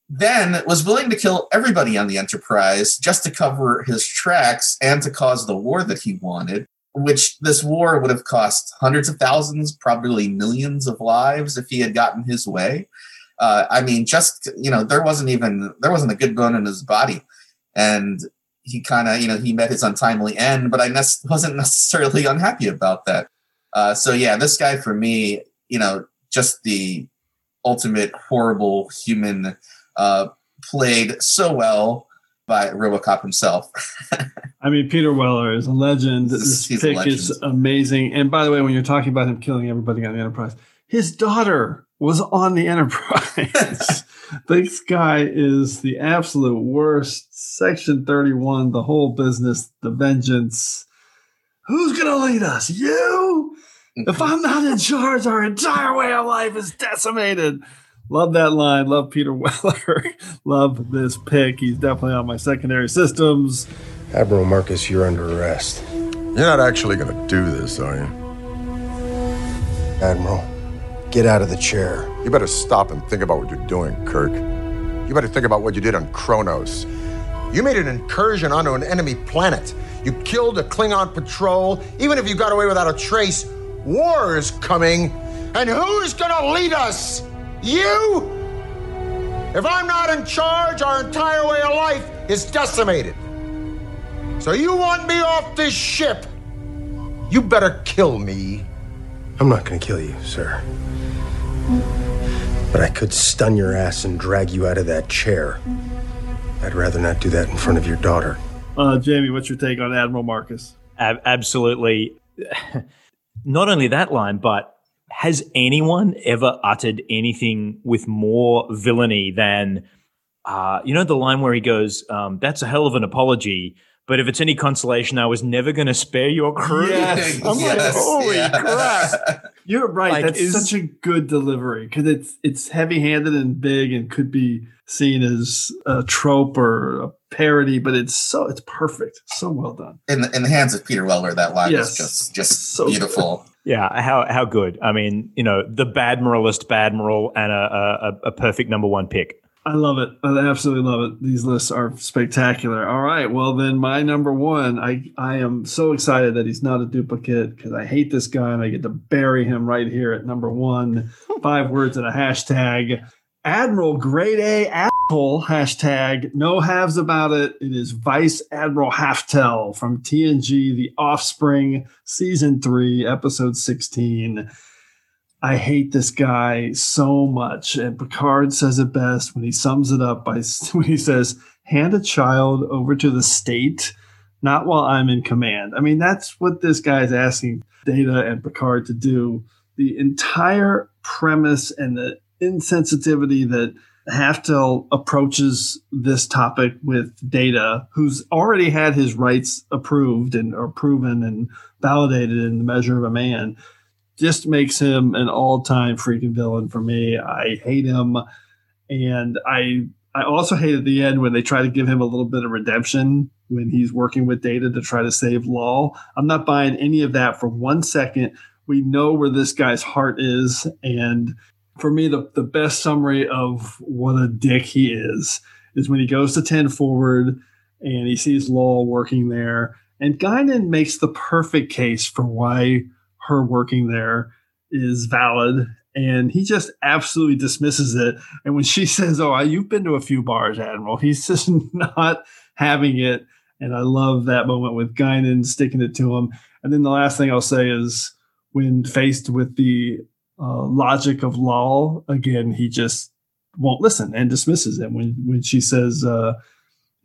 then was willing to kill everybody on the Enterprise just to cover his tracks and to cause the war that he wanted, which this war would have cost hundreds of thousands, probably millions of lives if he had gotten his way. Uh, I mean, just, you know, there wasn't even, there wasn't a good bone in his body. And he kind of, you know, he met his untimely end, but I ne- wasn't necessarily unhappy about that. Uh, so yeah, this guy for me, you know, just the ultimate horrible human, uh, played so well by RoboCop himself. I mean, Peter Weller is a legend. This he's pick is amazing. And by the way, when you're talking about him killing everybody on the Enterprise, his daughter was on the Enterprise. this guy is the absolute worst. Section 31, the whole business, the vengeance. Who's going to lead us? You? If I'm not in charge, our entire way of life is decimated. Love that line. Love Peter Weller. Love this pick. He's definitely on my secondary systems. Admiral Marcus, you're under arrest. You're not actually going to do this, are you? Admiral, get out of the chair. You better stop and think about what you're doing, Kirk. You better think about what you did on Kronos. You made an incursion onto an enemy planet. You killed a Klingon patrol. Even if you got away without a trace, war is coming. And who's gonna lead us? You? If I'm not in charge, our entire way of life is decimated. So you want me off this ship? You better kill me. I'm not gonna kill you, sir. But I could stun your ass and drag you out of that chair. I'd rather not do that in front of your daughter. Uh, Jamie, what's your take on Admiral Marcus? Ab- absolutely. Not only that line, but has anyone ever uttered anything with more villainy than, uh, you know, the line where he goes, um, "That's a hell of an apology." But if it's any consolation, I was never going to spare your crew. Yes. I'm like, holy Yeah. crap! You're right. Like, That's is- such a good delivery because it's it's heavy handed and big and could be seen as a trope or a parody, but it's so it's perfect. So well done. in the, in the hands of Peter Weller, that line Yes. is just just So beautiful. Yeah, how how good? I mean, you know, the badmiralist badmiral and a, a a perfect number one pick. I love it. I absolutely love it. These lists are spectacular. All right. Well, then my number one, I, I am so excited that he's not a duplicate because I hate this guy and I get to bury him right here at number one. Five words and a hashtag. Admiral Grade A Asshole hashtag no halves about it. It is Vice Admiral Haftel from TNG The Offspring, season three, episode 16. I hate this guy so much. And Picard says it best when he sums it up by when he says, hand a child over to the state, not while I'm in command. I mean, that's what this guy is asking Data and Picard to do. The entire premise and the insensitivity that Haftel approaches this topic with Data, who's already had his rights approved and or proven and validated in the measure of a man just makes him an all-time freaking villain for me. I hate him, and I I also hate at the end when they try to give him a little bit of redemption when he's working with Data to try to save Lal. I'm not buying any of that for one second. We know where this guy's heart is, and for me, the the best summary of what a dick he is is when he goes to ten forward and he sees Lal working there, and Guinan makes the perfect case for why her working there is valid and he just absolutely dismisses it. And when she says oh you've been to a few bars admiral he's just not having it. And i love that moment with guinan sticking it to him. And then the last thing i'll say is when faced with the uh, logic of Lal, again, he just won't listen and dismisses it. When when she says, uh,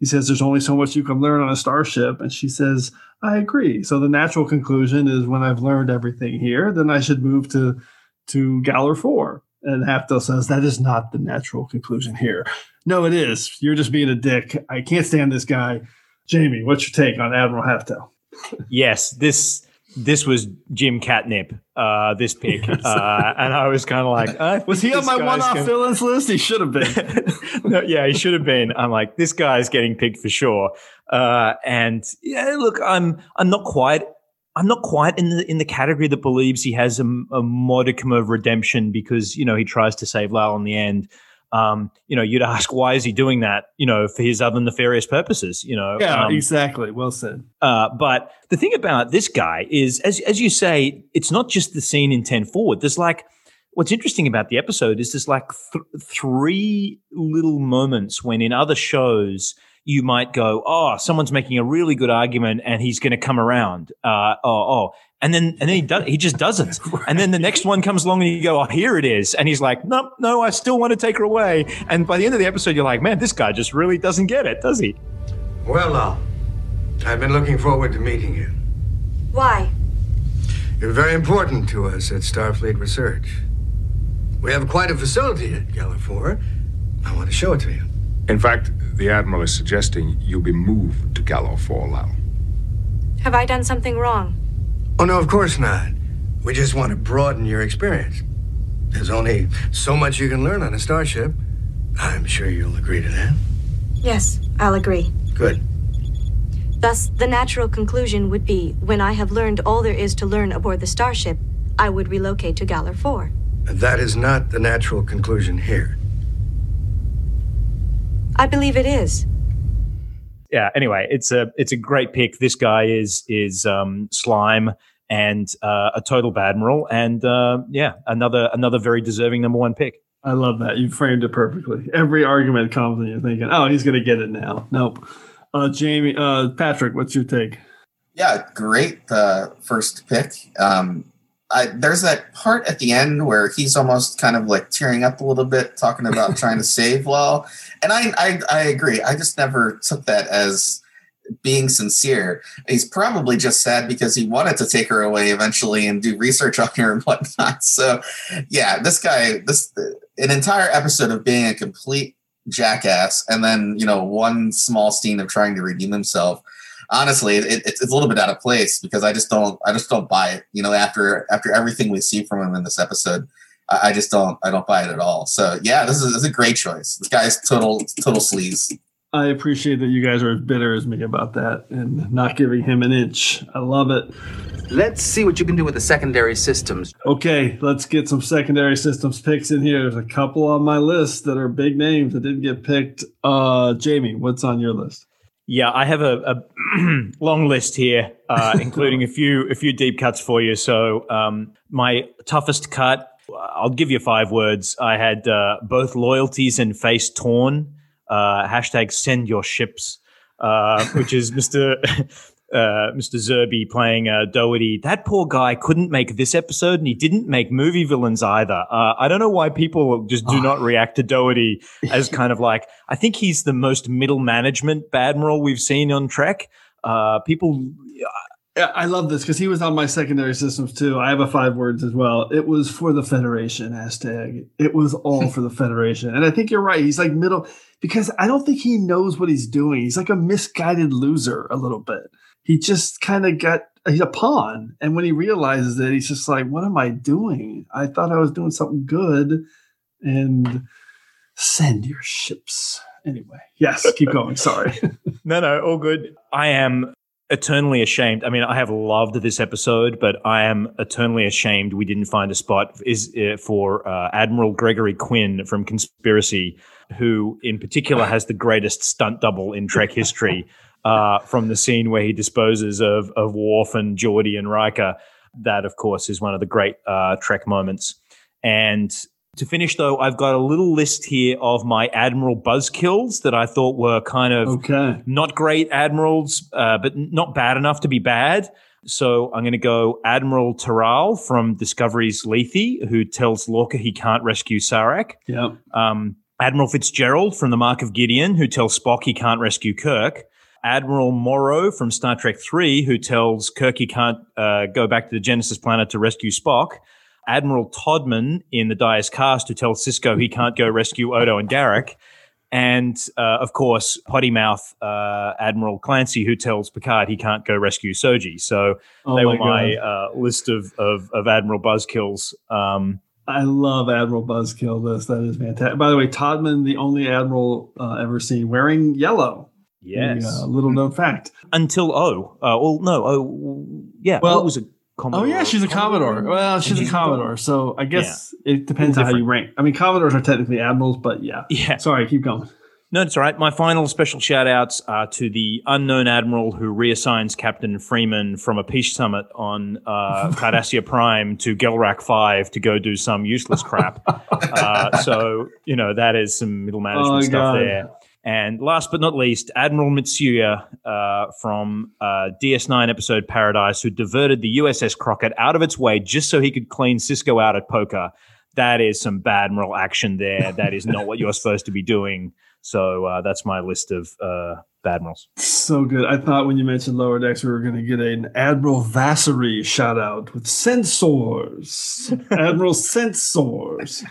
he says, "There's only so much you can learn on a starship," and she says, "I agree." So the natural conclusion is, when I've learned everything here, then I should move to to Galor Four. And Haftel says that is not the natural conclusion here. No, it is. You're just being a dick. I can't stand this guy. Jamie, what's your take on Admiral Haftel? yes, this this was Jim Catnip, uh, this pick, uh, and I was kind of like, was he on my one-off gonna... villains list? He should have been. no, yeah, he should have been. I'm like, this guy's getting picked for sure. Uh, and yeah, look, I'm I'm not quite. I'm not quite in the in the category that believes he has a, a modicum of redemption because you know he tries to save Lal in the end um, you know, you'd ask, why is he doing that? You know, for his other nefarious purposes. You know, yeah, um, exactly. Well said. Uh, but the thing about this guy is, as as you say, it's not just the scene in Ten Forward. There's like what's interesting about the episode is there's like th- three little moments when in other shows you might go, oh, someone's making a really good argument and he's going to come around. Uh, oh, oh, and then and then he does he just doesn't. right. And then the next one comes along and you go, oh, here it is, and he's like, no, no, I still want to take her away. And by the end of the episode, you're like, man, this guy just really doesn't get it, does he? Well, uh, I've been looking forward to meeting you. Why? You're very important to us at Starfleet Research. We have quite a facility at Galor 4. I want to show it to you. In fact, the Admiral is suggesting you be moved to Galor 4, Lal. Have I done something wrong? Oh, no, of course not. We just want to broaden your experience. There's only so much you can learn on a starship. I'm sure you'll agree to that. Yes, I'll agree. Good. Thus, the natural conclusion would be when I have learned all there is to learn aboard the starship, I would relocate to Galor 4. That is not the natural conclusion here. I believe it is yeah. Anyway, it's a it's a great pick. This guy is is um, slime and uh, a total badmiral, and uh, yeah, another another very deserving number one pick. I love that you framed it perfectly. Every argument comes, and you're thinking, "Oh, he's going to get it now." Nope. Uh, Jamie, uh, Patrick, what's your take? Yeah, great uh, first pick. Um, I, there's that part at the end where he's almost kind of like tearing up a little bit, talking about trying to save Lal. And I, I, I agree. I just never took that as being sincere. He's probably just sad because he wanted to take her away eventually and do research on her and whatnot. So, yeah, this guy, this an entire episode of being a complete jackass, and then you know one small scene of trying to redeem himself honestly, it, it's, it's a little bit out of place because I just don't I just don't buy it. You know, after after everything we see from him in this episode, I, I just don't I don't buy it at all. So yeah, this is, this is a great choice. This guy's total total sleaze. I appreciate that you guys are as bitter as me about that and not giving him an inch. I love it. Let's see what you can do with the secondary systems. Okay, let's get some secondary systems picks in here. There's a couple on my list that are big names that didn't get picked. Uh, Jamie, what's on your list? Yeah, I have a, a long list here, uh, including a few a few deep cuts for you. So um, my toughest cut, I'll give you five words. I had uh, both loyalties and face torn. Uh, hashtag send your ships, uh, which is Mister uh, Mr. Zerbe playing uh, Dougherty. That poor guy couldn't make this episode, and he didn't make movie villains either. Uh, I don't know why people just do not react to Dougherty as kind of like. I think he's the most middle management badmiral we've seen on Trek. Uh, people. I love this because he was on my secondary systems too. I have a five words as well. It was for the Federation hashtag. It was all for the Federation, and I think you're right. He's like middle because I don't think he knows what he's doing. He's like a misguided loser a little bit he just kind of got he's a pawn. And when he realizes it he's just like what am i doing? I thought i was doing something good and send your ships. Anyway yes keep going sorry. No no all good. I am eternally ashamed. I mean i have loved this episode but i am eternally ashamed we didn't find a spot is uh, for uh, admiral gregory quinn from conspiracy who in particular has the greatest stunt double in trek history uh, from the scene where he disposes of of Worf and Geordi and Riker. That, of course, is one of the great uh, Trek moments. And to finish, though, I've got a little list here of my Admiral buzzkills that I thought were kind of okay. not great admirals, uh, but not bad enough to be bad. So I'm going to go Admiral Terral from Discovery's Lethe, who tells Lorca he can't rescue Sarek. Yep. Um, Admiral Fitzgerald from the Mark of Gideon, who tells Spock he can't rescue Kirk. Admiral Morrow from Star Trek 3, who tells Kirk he can't uh, go back to the Genesis planet to rescue Spock. Admiral Toddman in the Die is Cast, who tells Sisko he can't go rescue Odo and Garak. And uh, of course, potty mouth uh, Admiral Clancy, who tells Picard he can't go rescue Soji. So Oh they my were my uh, list of, of, of Admiral Buzzkills. Um, I love Admiral Buzzkill. This that is fantastic. By the way, Toddman, the only admiral uh, ever seen wearing yellow. Yes. A uh, little known fact. until O. Uh, well, no, O. Yeah, Well- O was a Commodore. Oh yeah, she's a Commodore. Well, she's a Commodore, so I guess it depends on how you rank. I mean, Commodores are technically admirals, but yeah. Yeah. Sorry, keep going. No, it's all right. My final special shout outs are to the unknown admiral who reassigns Captain Freeman from a peace summit on uh, Cardassia Prime to Gelrak 5 to go do some useless crap. uh, so, you know, that is some middle management Oh, stuff God. there. And last but not least, Admiral Mitsuya uh, from uh, DS9 episode Paradise, who diverted the USS Crockett out of its way just so he could clean Sisko out at poker. That is some bad admiral action there. That is not what you're supposed to be doing. So uh, that's my list of uh, bad admirals. So good. I thought when you mentioned lower decks, we were going to get an Admiral Vassery shout out with sensors. Admiral Sensors.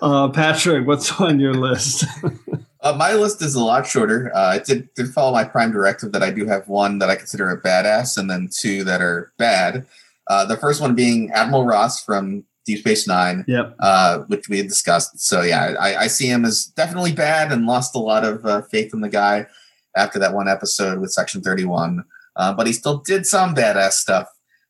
Uh, Patrick, what's on your list? Uh, my list is a lot shorter. Uh, I did, did follow my prime directive that I do have one that I consider a badass and then two that are bad. Uh, the first one being Admiral Ross from Deep Space Nine, Yep. uh, which we had discussed. So yeah, I, I see him as definitely bad and lost a lot of uh, faith in the guy after that one episode with Section Thirty One. Uh, but he still did some badass stuff.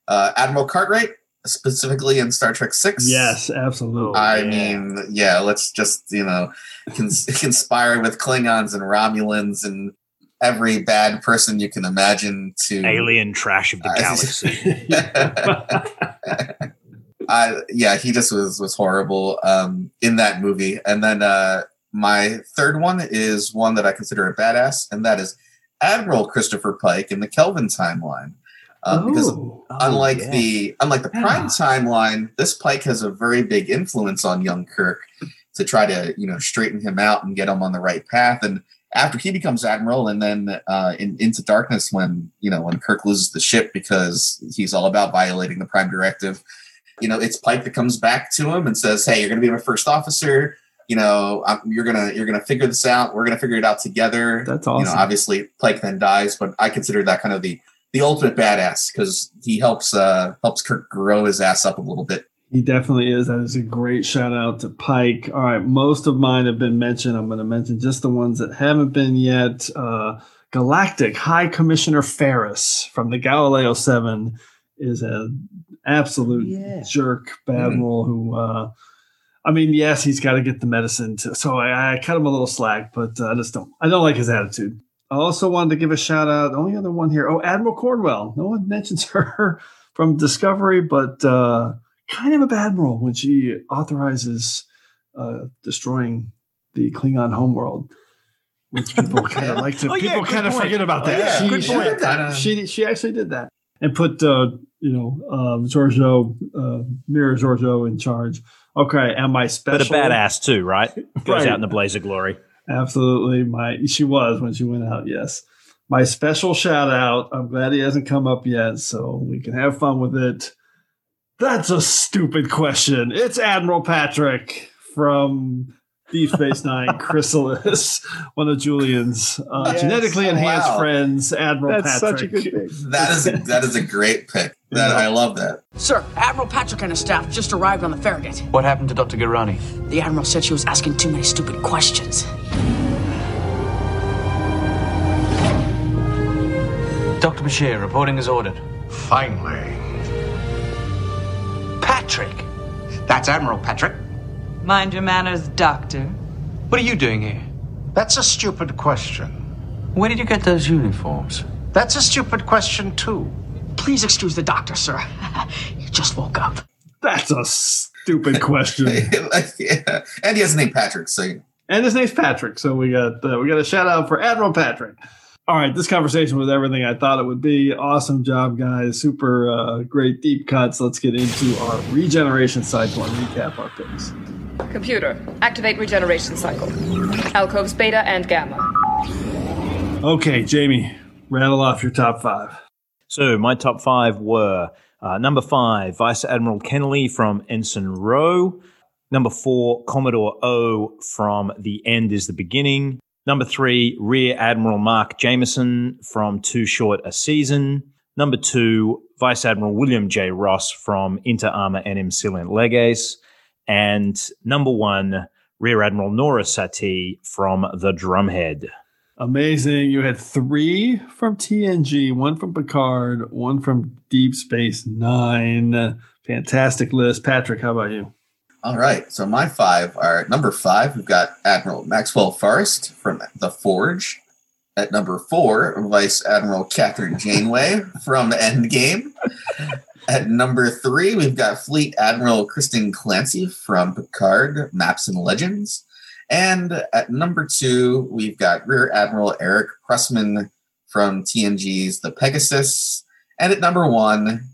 Uh, Admiral Cartwright, specifically in Star Trek Six. yes, absolutely. I mean, yeah, let's just, you know, cons- conspire with Klingons and Romulans and every bad person you can imagine to Alien trash of the galaxy. I yeah, he just was was horrible um in that movie. And then uh my third one is one that I consider a badass, and that is Admiral Christopher Pike in the Kelvin timeline. Um, because Oh. unlike yeah. the unlike the Prime timeline, this Pike has a very big influence on young Kirk to try to you know straighten him out and get him on the right path. And after he becomes admiral, and then uh, in Into Darkness, when you know when Kirk loses the ship because he's all about violating the Prime Directive, you know it's Pike that comes back to him and says, "Hey, you're going to be my first officer." You know, I'm, you're gonna you're gonna figure this out. We're gonna figure it out together. That's You know, awesome. obviously Pike then dies, but I consider that kind of the the ultimate badass because he helps uh helps Kirk grow his ass up a little bit. He definitely is. That is a great shout out to Pike. All right, most of mine have been mentioned. I'm going to mention just the ones that haven't been yet. Uh, Galactic High Commissioner Ferris from the Galileo Seven is an absolute jerk bad admiral who. Uh, I mean, yes, he's got to get the medicine. To, so I, I cut him a little slack, but uh, I just don't. I don't like his attitude. I also wanted to give a shout out. The only other one here. Oh, Admiral Cornwell. No one mentions her from Discovery, but uh, kind of a bad admiral when she authorizes uh, destroying the Klingon homeworld. Which people kind of like to. Oh, people good kind of forget about Oh, that. yeah, she, good she point. did that. She she actually did that and put uh, you know um, Georgiou uh, Mirror Georgiou in charge. Okay, am I special But a badass too, right? Goes Right. out in the blaze of glory. Absolutely. My she was when she went out, yes. My special shout out. I'm glad he hasn't come up yet, so we can have fun with it. That's a stupid question. It's Admiral Patrick from Deep Space Nine, Chrysalis, one of Julian's uh, Yes. genetically Oh, enhanced wow. friends, Admiral That's Patrick. such a good That is a, that is a great pick. That I love that. Sir, Admiral Patrick and his staff just arrived on the Farragut. What happened to Dr. Girani? The Admiral said she was asking too many stupid questions. Dr. Bashir reporting as ordered. Finally. Patrick! That's Admiral Patrick. Mind your manners, Doctor. What are you doing here? That's a stupid question. Where did you get those uniforms? That's a stupid question, too. Please excuse the doctor, sir. he just woke up. That's a stupid question. yeah. And he has a name Patrick, so and his name's Patrick, so we got uh, we got a shout out for Admiral Patrick. All right, this conversation was everything I thought it would be. Awesome job, guys. Super uh, great deep cuts. Let's get into our regeneration cycle and recap our picks. Computer, activate regeneration cycle. Alcoves beta and gamma. Okay, Jamie, rattle off your top five. So my top five were uh, number five, Vice Admiral Kennelly from Ensign Ro. Number four, Commodore O from The End is the Beginning. Number three, Rear Admiral Mark Jameson from Too Short a Season. Number two, Vice Admiral William J. Ross from Inter Arma Enim Silent Leges. And number one, Rear Admiral Nora Satie from The Drumhead. Amazing. You had three from TNG, one from Picard, one from Deep Space Nine. Fantastic list. Patrick, how about you? All right. So my five are number five, we've got Admiral Maxwell Forrest from The Forge. At number four, Vice Admiral Kathryn Janeway from Endgame. At number three, we've got Fleet Admiral Kirsten Clancy from Picard, Maps and Legends. And at number two, we've got Rear Admiral Eric Pressman from TNG's The Pegasus. And at number one,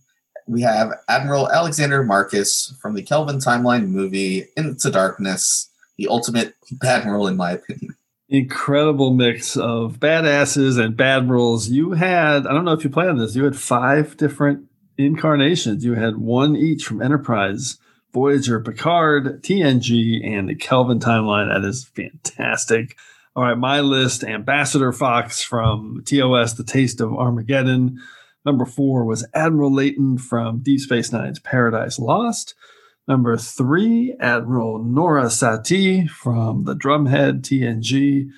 we have Admiral Alexander Marcus from the Kelvin Timeline movie Into Darkness, the ultimate admiral, in my opinion. Incredible mix of badasses and badmirals. You had, I don't know if you planned this, you had five different incarnations. You had one each from Enterprise, Voyager, Picard, TNG, and the Kelvin timeline. That is fantastic. All right, my list Ambassador Fox from TOS, The Taste of Armageddon. Number four was Admiral Leyton from Deep Space Nine's Paradise Lost. Number three, Admiral Nora Satie from the Drumhead TNG.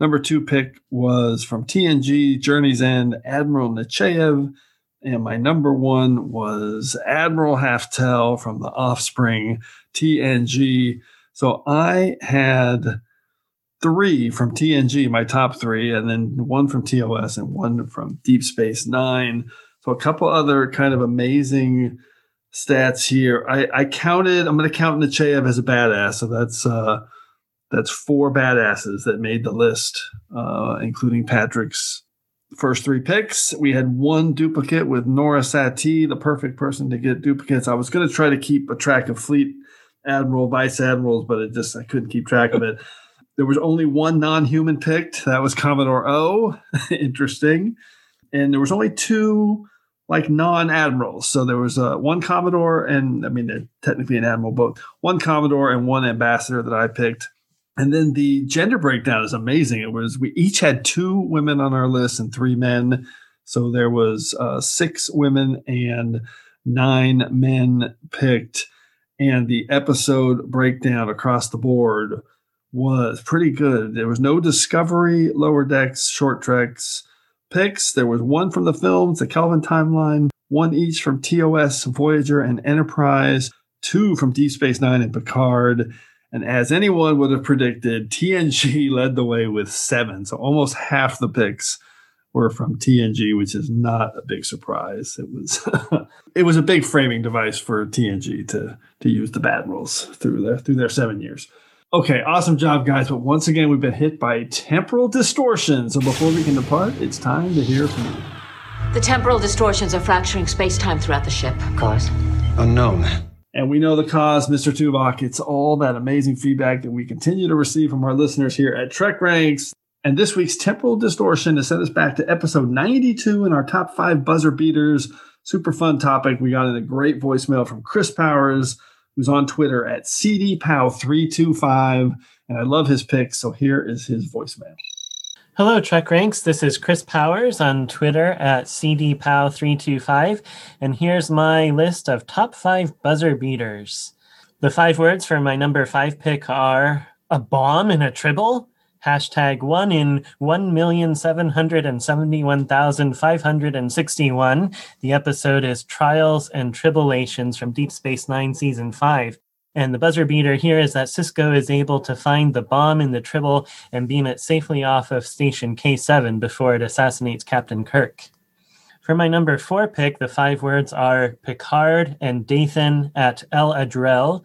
Number two pick was from TNG Journey's End, Admiral Nechayev. And my number one was Admiral Haftel from the Offspring TNG. So I had three from TNG, my top three, and then one from TOS and one from Deep Space Nine. So a couple other kind of amazing stats here. I, I counted. I'm going to count Nechayev as a badass. So that's uh, that's four badasses that made the list, uh, including Patrick's first three picks. We had one duplicate with Nora Satie, the perfect person to get duplicates. I was going to try to keep a track of fleet admiral, vice admirals, but it just I couldn't keep track of it. There was only one non-human picked. That was Commodore O. Interesting. And there was only two like non-admirals. So there was uh, one Commodore and I mean they're technically an admiral, but one Commodore and one ambassador that I picked. And then the gender breakdown is amazing. It was we each had two women on our list and three men. So there was uh, six women and nine men picked. And the episode breakdown across the board was pretty good. There was no Discovery, Lower Decks, Short Treks picks. There was one from the films, the Kelvin timeline, one each from TOS, Voyager, and Enterprise, two from Deep Space Nine and Picard. And as anyone would have predicted, TNG led the way with seven. So almost half the picks were from TNG, which is not a big surprise. It was it was a big framing device for TNG to to use the badmirals through their through their seven years. Okay, awesome job, guys. But once again, we've been hit by temporal distortion. So before we can depart, it's time to hear from you. The temporal distortions are fracturing space time throughout the ship. Cause? Unknown. And we know the cause, Mr. Tuvok. It's all that amazing feedback that we continue to receive from our listeners here at Trek Ranks. And this week's temporal distortion has sent us back to episode 92 in our top five buzzer beaters. Super fun topic. We got in a great voicemail from Chris Powers who's on Twitter at CDPow325. And I love his picks. So here is his voicemail. Hello, Trek Ranks. This is Chris Powers on Twitter at CDPow325. And here's my list of top five buzzer beaters. The five words for my number five pick are a bomb and a tribble, hashtag one in 1,771,561. The episode is Trials and Tribulations from Deep Space Nine Season 5. And the buzzer beater here is that Sisko is able to find the bomb in the Tribble and beam it safely off of Station K7 before it assassinates Captain Kirk. For my number four pick, the five words are Picard and Dathon at El Adrel.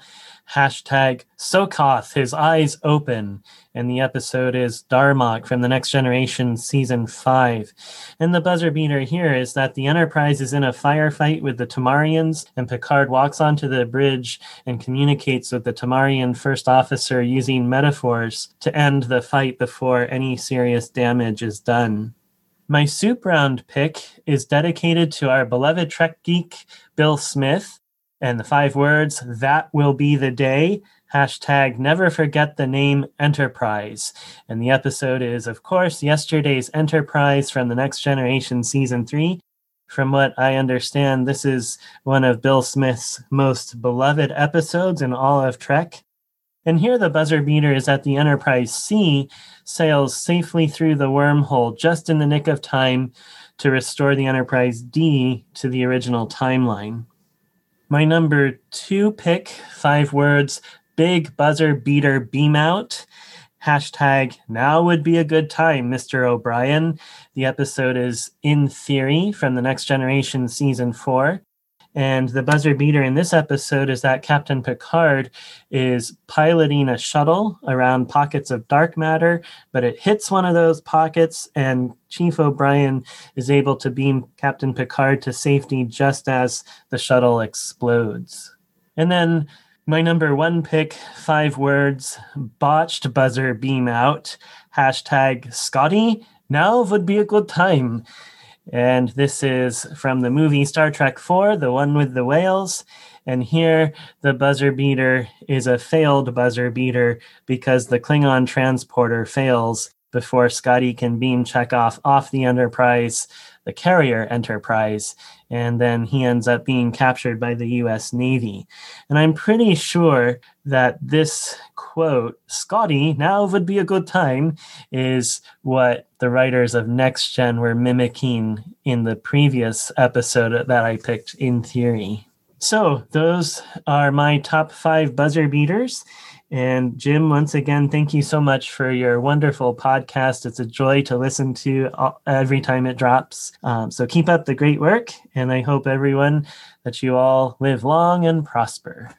Hashtag Sokath, his eyes open. And the episode is Darmok from the Next Generation Season 5. And the buzzer beater here is that the Enterprise is in a firefight with the Tamarians, and Picard walks onto the bridge and communicates with the Tamarian first officer using metaphors to end the fight before any serious damage is done. My soup round pick is dedicated to our beloved Trek geek, Bill Smith, and the five words, that will be the day, hashtag never forget the name Enterprise. And the episode is, of course, yesterday's Enterprise from the Next Generation Season 3. From what I understand, this is one of Bill Smith's most beloved episodes in all of Trek. And here the buzzer beater is at the Enterprise C sails safely through the wormhole just in the nick of time to restore the Enterprise D to the original timeline. My number two pick, five words, big buzzer beater beam out. Hashtag now would be a good time, Mr. O'Brien. The episode is In Theory from the Next Generation Season 4. And the buzzer beater in this episode is that Captain Picard is piloting a shuttle around pockets of dark matter, but it hits one of those pockets, and Chief O'Brien is able to beam Captain Picard to safety just as the shuttle explodes. And then my number one pick, five words, botched buzzer beam out, hashtag Scotty, now would be a good time. And this is from the movie Star Trek 4, the one with the whales. And here, the buzzer beater is a failed buzzer beater because the Klingon transporter fails before Scotty can beam Chekov off the Enterprise, the carrier Enterprise, and then he ends up being captured by the US Navy. And I'm pretty sure that this quote, Scotty, now would be a good time, is what the writers of Next Gen were mimicking in the previous episode that I picked in theory. So, those are my top five buzzer beaters. And Jim, once again, thank you so much for your wonderful podcast. It's a joy to listen to every time it drops. Um, so keep up the great work. And I hope everyone that you all live long and prosper.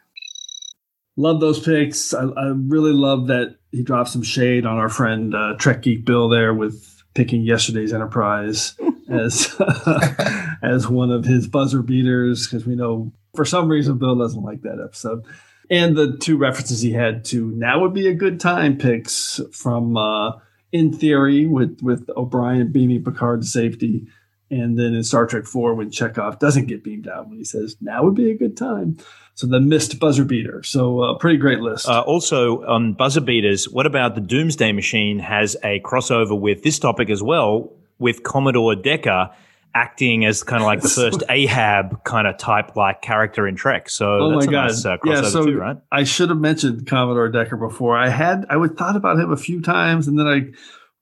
Love those picks. I, I really love that he dropped some shade on our friend uh, Trek Geek Bill there with picking yesterday's Enterprise as as one of his buzzer beaters because we know for some reason Bill doesn't like that episode and the two references he had to now would be a good time picks from uh, in theory with with O'Brien beaming Picard to safety, and then in Star Trek Four when Chekov doesn't get beamed out when he says now would be a good time. So the missed buzzer beater. So uh, pretty great list. Uh, also on buzzer beaters, what about the Doomsday Machine has a crossover with this topic as well with Commodore Decker acting as kind of like the first Ahab kind of type like character in Trek. So oh that's my a god, nice, uh, yeah. crossover So too, right? I should have mentioned Commodore Decker before. I had I would thought about him a few times, and then I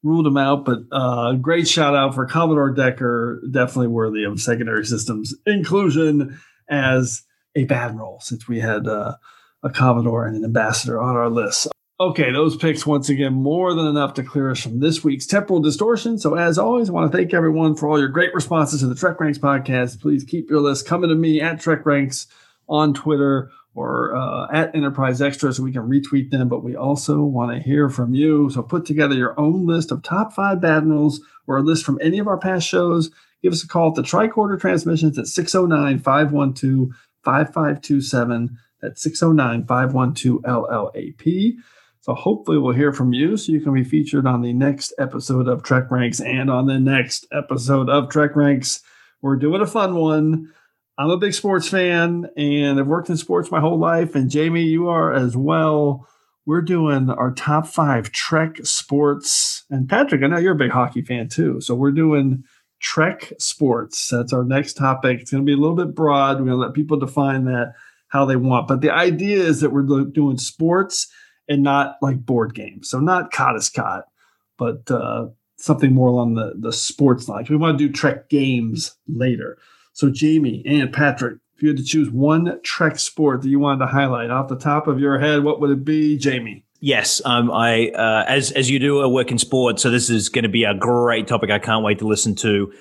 ruled him out. But uh, great shout out for Commodore Decker, definitely worthy of secondary systems inclusion as a badmiral, since we had uh, a Commodore and an ambassador on our list. Okay, those picks once again more than enough to clear us from this week's temporal distortion. So, as always, I want to thank everyone for all your great responses to the Trek Ranks podcast. Please keep your list coming to me at Trek Ranks on Twitter or uh, at Enterprise Extra so we can retweet them. But we also want to hear from you. So, put together your own list of top five badmirals or a list from any of our past shows. Give us a call at the Tricorder Transmissions at 609 512 5527. That's 609 512 LLAP. So hopefully we'll hear from you so you can be featured on the next episode of Trek Ranks and on the next episode of Trek Ranks. We're doing a fun one. I'm a big sports fan and I've worked in sports my whole life. And Jamie, you are as well. We're doing our top five Trek sports. And Patrick, I know you're a big hockey fan too. So we're doing Trek sports. That's our next topic. It's going to be a little bit broad. We're going to let people define that how they want. But the idea is that we're doing sports and not like board games. So not Cot but uh, something more along the, the sports line. We want to do Trek games later. So Jamie and Patrick, if you had to choose one Trek sport that you wanted to highlight off the top of your head, what would it be, Jamie? Yes, um, I uh, as as you do, I work in sports, so this is going to be a great topic. I can't wait to listen to.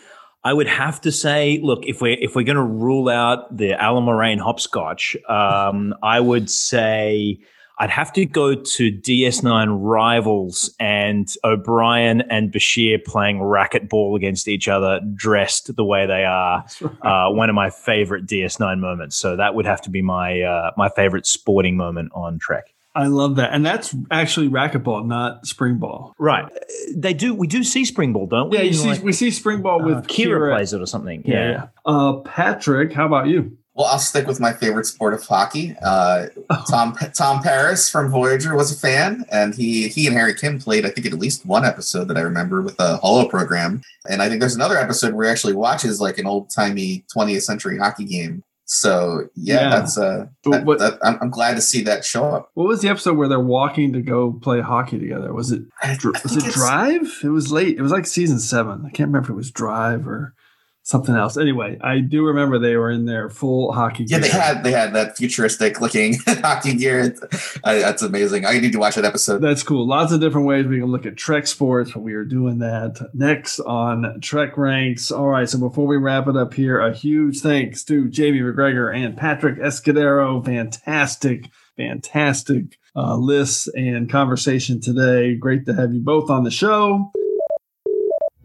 I would have to say, look, if we're if we're going to rule out the Allamaraine hopscotch, um, I would say I'd have to go to DS9 rivals and O'Brien and Bashir playing racquetball against each other, dressed the way they are. Uh, one of my favorite DS9 moments. So that would have to be my uh, my favorite sporting moment on Trek. I love that, and that's actually racquetball, not spring ball. Right. They do. We do see spring ball, don't we? Yeah, you see, Like, we see spring ball with uh, Kira, Kira. plays it or something. Yeah. Yeah. yeah. Uh, Patrick, how about you? Well, I'll stick with my favorite sport of hockey. Uh, Tom Tom Paris from Voyager was a fan, and he he and Harry Kim played. I think at least one episode that I remember with a holo program. And I think there's another episode where he actually watches like an old timey 20th century hockey game. So yeah, Yeah. that's uh, that, that, I'm, I'm glad to see that show up. What was the episode where they're walking to go play hockey together? Was it Dr- was it Drive? It was late. It was like season seven. I can't remember if it was Drive or something else. Anyway, I do remember they were in their full hockey. Yeah, they had they had that futuristic looking hockey gear. I, that's amazing. I need to watch that episode. That's cool. Lots of different ways we can look at Trek sports, but we are doing that next on Trek Ranks. All right, so before we wrap it up here, a huge thanks to Jamie McGregor and Patrick Escudero. Fantastic, fantastic uh, lists and conversation today. Great to have you both on the show.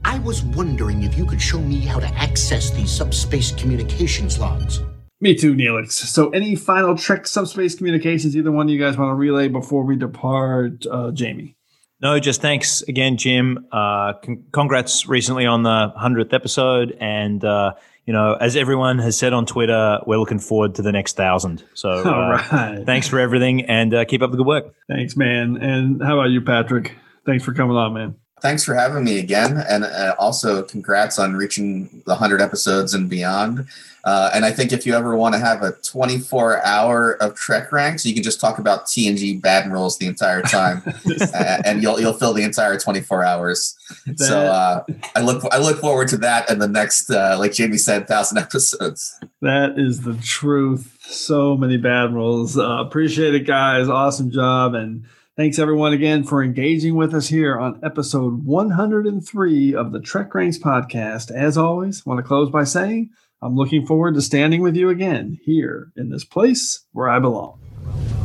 I was wondering if you could show me how to access these subspace communications logs. Me too, Neelix. So, any final Trek subspace communications, either one you guys want to relay before we depart, uh, Jamie? No, just thanks again, Jim. Uh, con- congrats recently on the hundredth episode, and uh, you know, as everyone has said on Twitter, we're looking forward to the next thousand. So, uh, All right. thanks for everything, and uh, keep up the good work. Thanks, man. And how about you, Patrick? Thanks for coming on, man. Thanks for having me again, and uh, also congrats on reaching the hundred episodes and beyond. Uh, and I think if you ever want to have a 24 hour of Trek ranks, you can just talk about TNG badmirals the entire time, uh, and you'll you'll fill the entire 24 hours. So uh, I look I look forward to that and the next, uh, like Jamie said, thousand episodes. That is the truth. So many badmirals. Uh, appreciate it, guys. Awesome job. And thanks, everyone, again for engaging with us here on episode 103 of the Trek Ranks podcast. As always, want to close by saying I'm looking forward to standing with you again here in this place where I belong.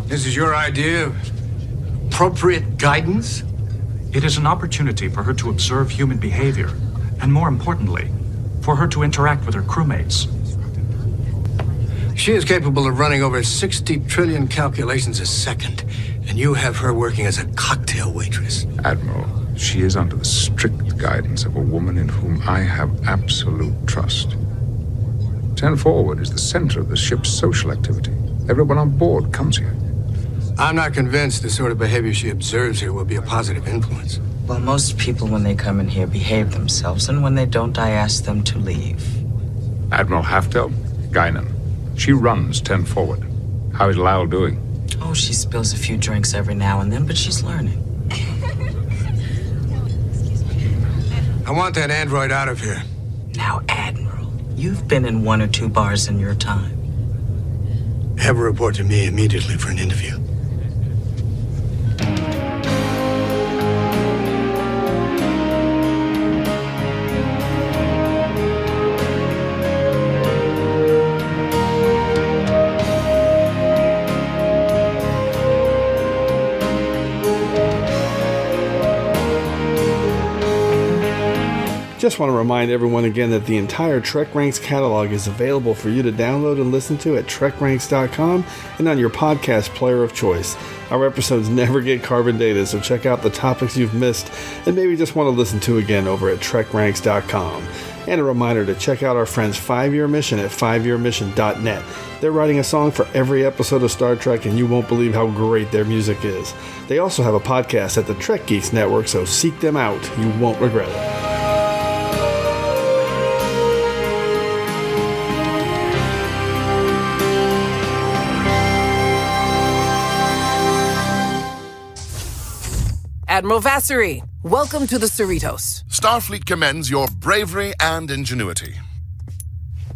This is your idea of appropriate guidance? It is an opportunity for her to observe human behavior, and more importantly, for her to interact with her crewmates. She is capable of running over 60 trillion calculations a second, and you have her working as a cocktail waitress. Admiral, she is under the strict guidance of a woman in whom I have absolute trust. Ten Forward is the center of the ship's social activity. Everyone on board comes here. I'm not convinced the sort of behavior she observes here will be a positive influence. Well, most people, when they come in here, behave themselves, and when they don't, I ask them to leave. Admiral Haftel, Guinan. She runs Ten Forward. How is Lal doing? Oh, she spills a few drinks every now and then, but she's learning. I want that android out of here. Now, Admiral, you've been in one or two bars in your time. Have a report to me immediately for an interview. Just want to remind everyone again that the entire Trek Ranks catalog is available for you to download and listen to at trekranks.com and on your podcast player of choice. Our episodes never get carbon dated, so check out the topics you've missed and maybe just want to listen to again over at trekranks.com. And a reminder to check out our friends 5 Year Mission at 5yearmission.net. They're writing a song for every episode of Star Trek, and you won't believe how great their music is. They also have a podcast at the Trek Geeks Network, so seek them out. You won't regret it. Admiral Vassery, welcome to the Cerritos. Starfleet commends your bravery and ingenuity.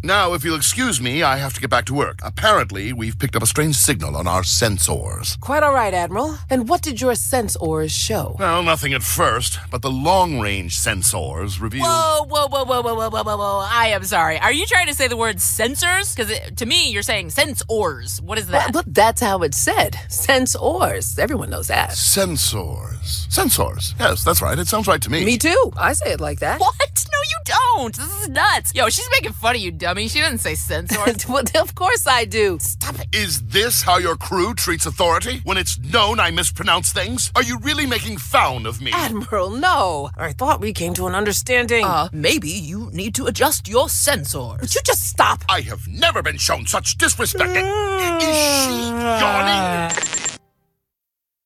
Now, if you'll excuse me, I have to get back to work. Apparently, we've picked up a strange signal on our sensors. Quite all right, Admiral. And what did your sensors show? Well, nothing at first, but the long range sensors revealed. Whoa, whoa, whoa, whoa, whoa, whoa, whoa, whoa, whoa. I am sorry. Are you trying to say the word sensors? Because to me, you're saying sensors. What is that? Well, but that's how it's said. Sensors. Everyone knows that. Sensors. Sensors. Yes, that's right. It sounds right to me. Me too. I say it like that. What? No, you don't. This is nuts. Yo, she's making fun of you, dummy. She didn't say sensors. well, of course I do. Stop it. Is this how your crew treats authority? When it's known I mispronounce things? Are you really making fun of me? Admiral, no. I thought we came to an understanding. Uh, maybe you need to adjust your sensors. Would you just stop? I have never been shown such disrespect. Is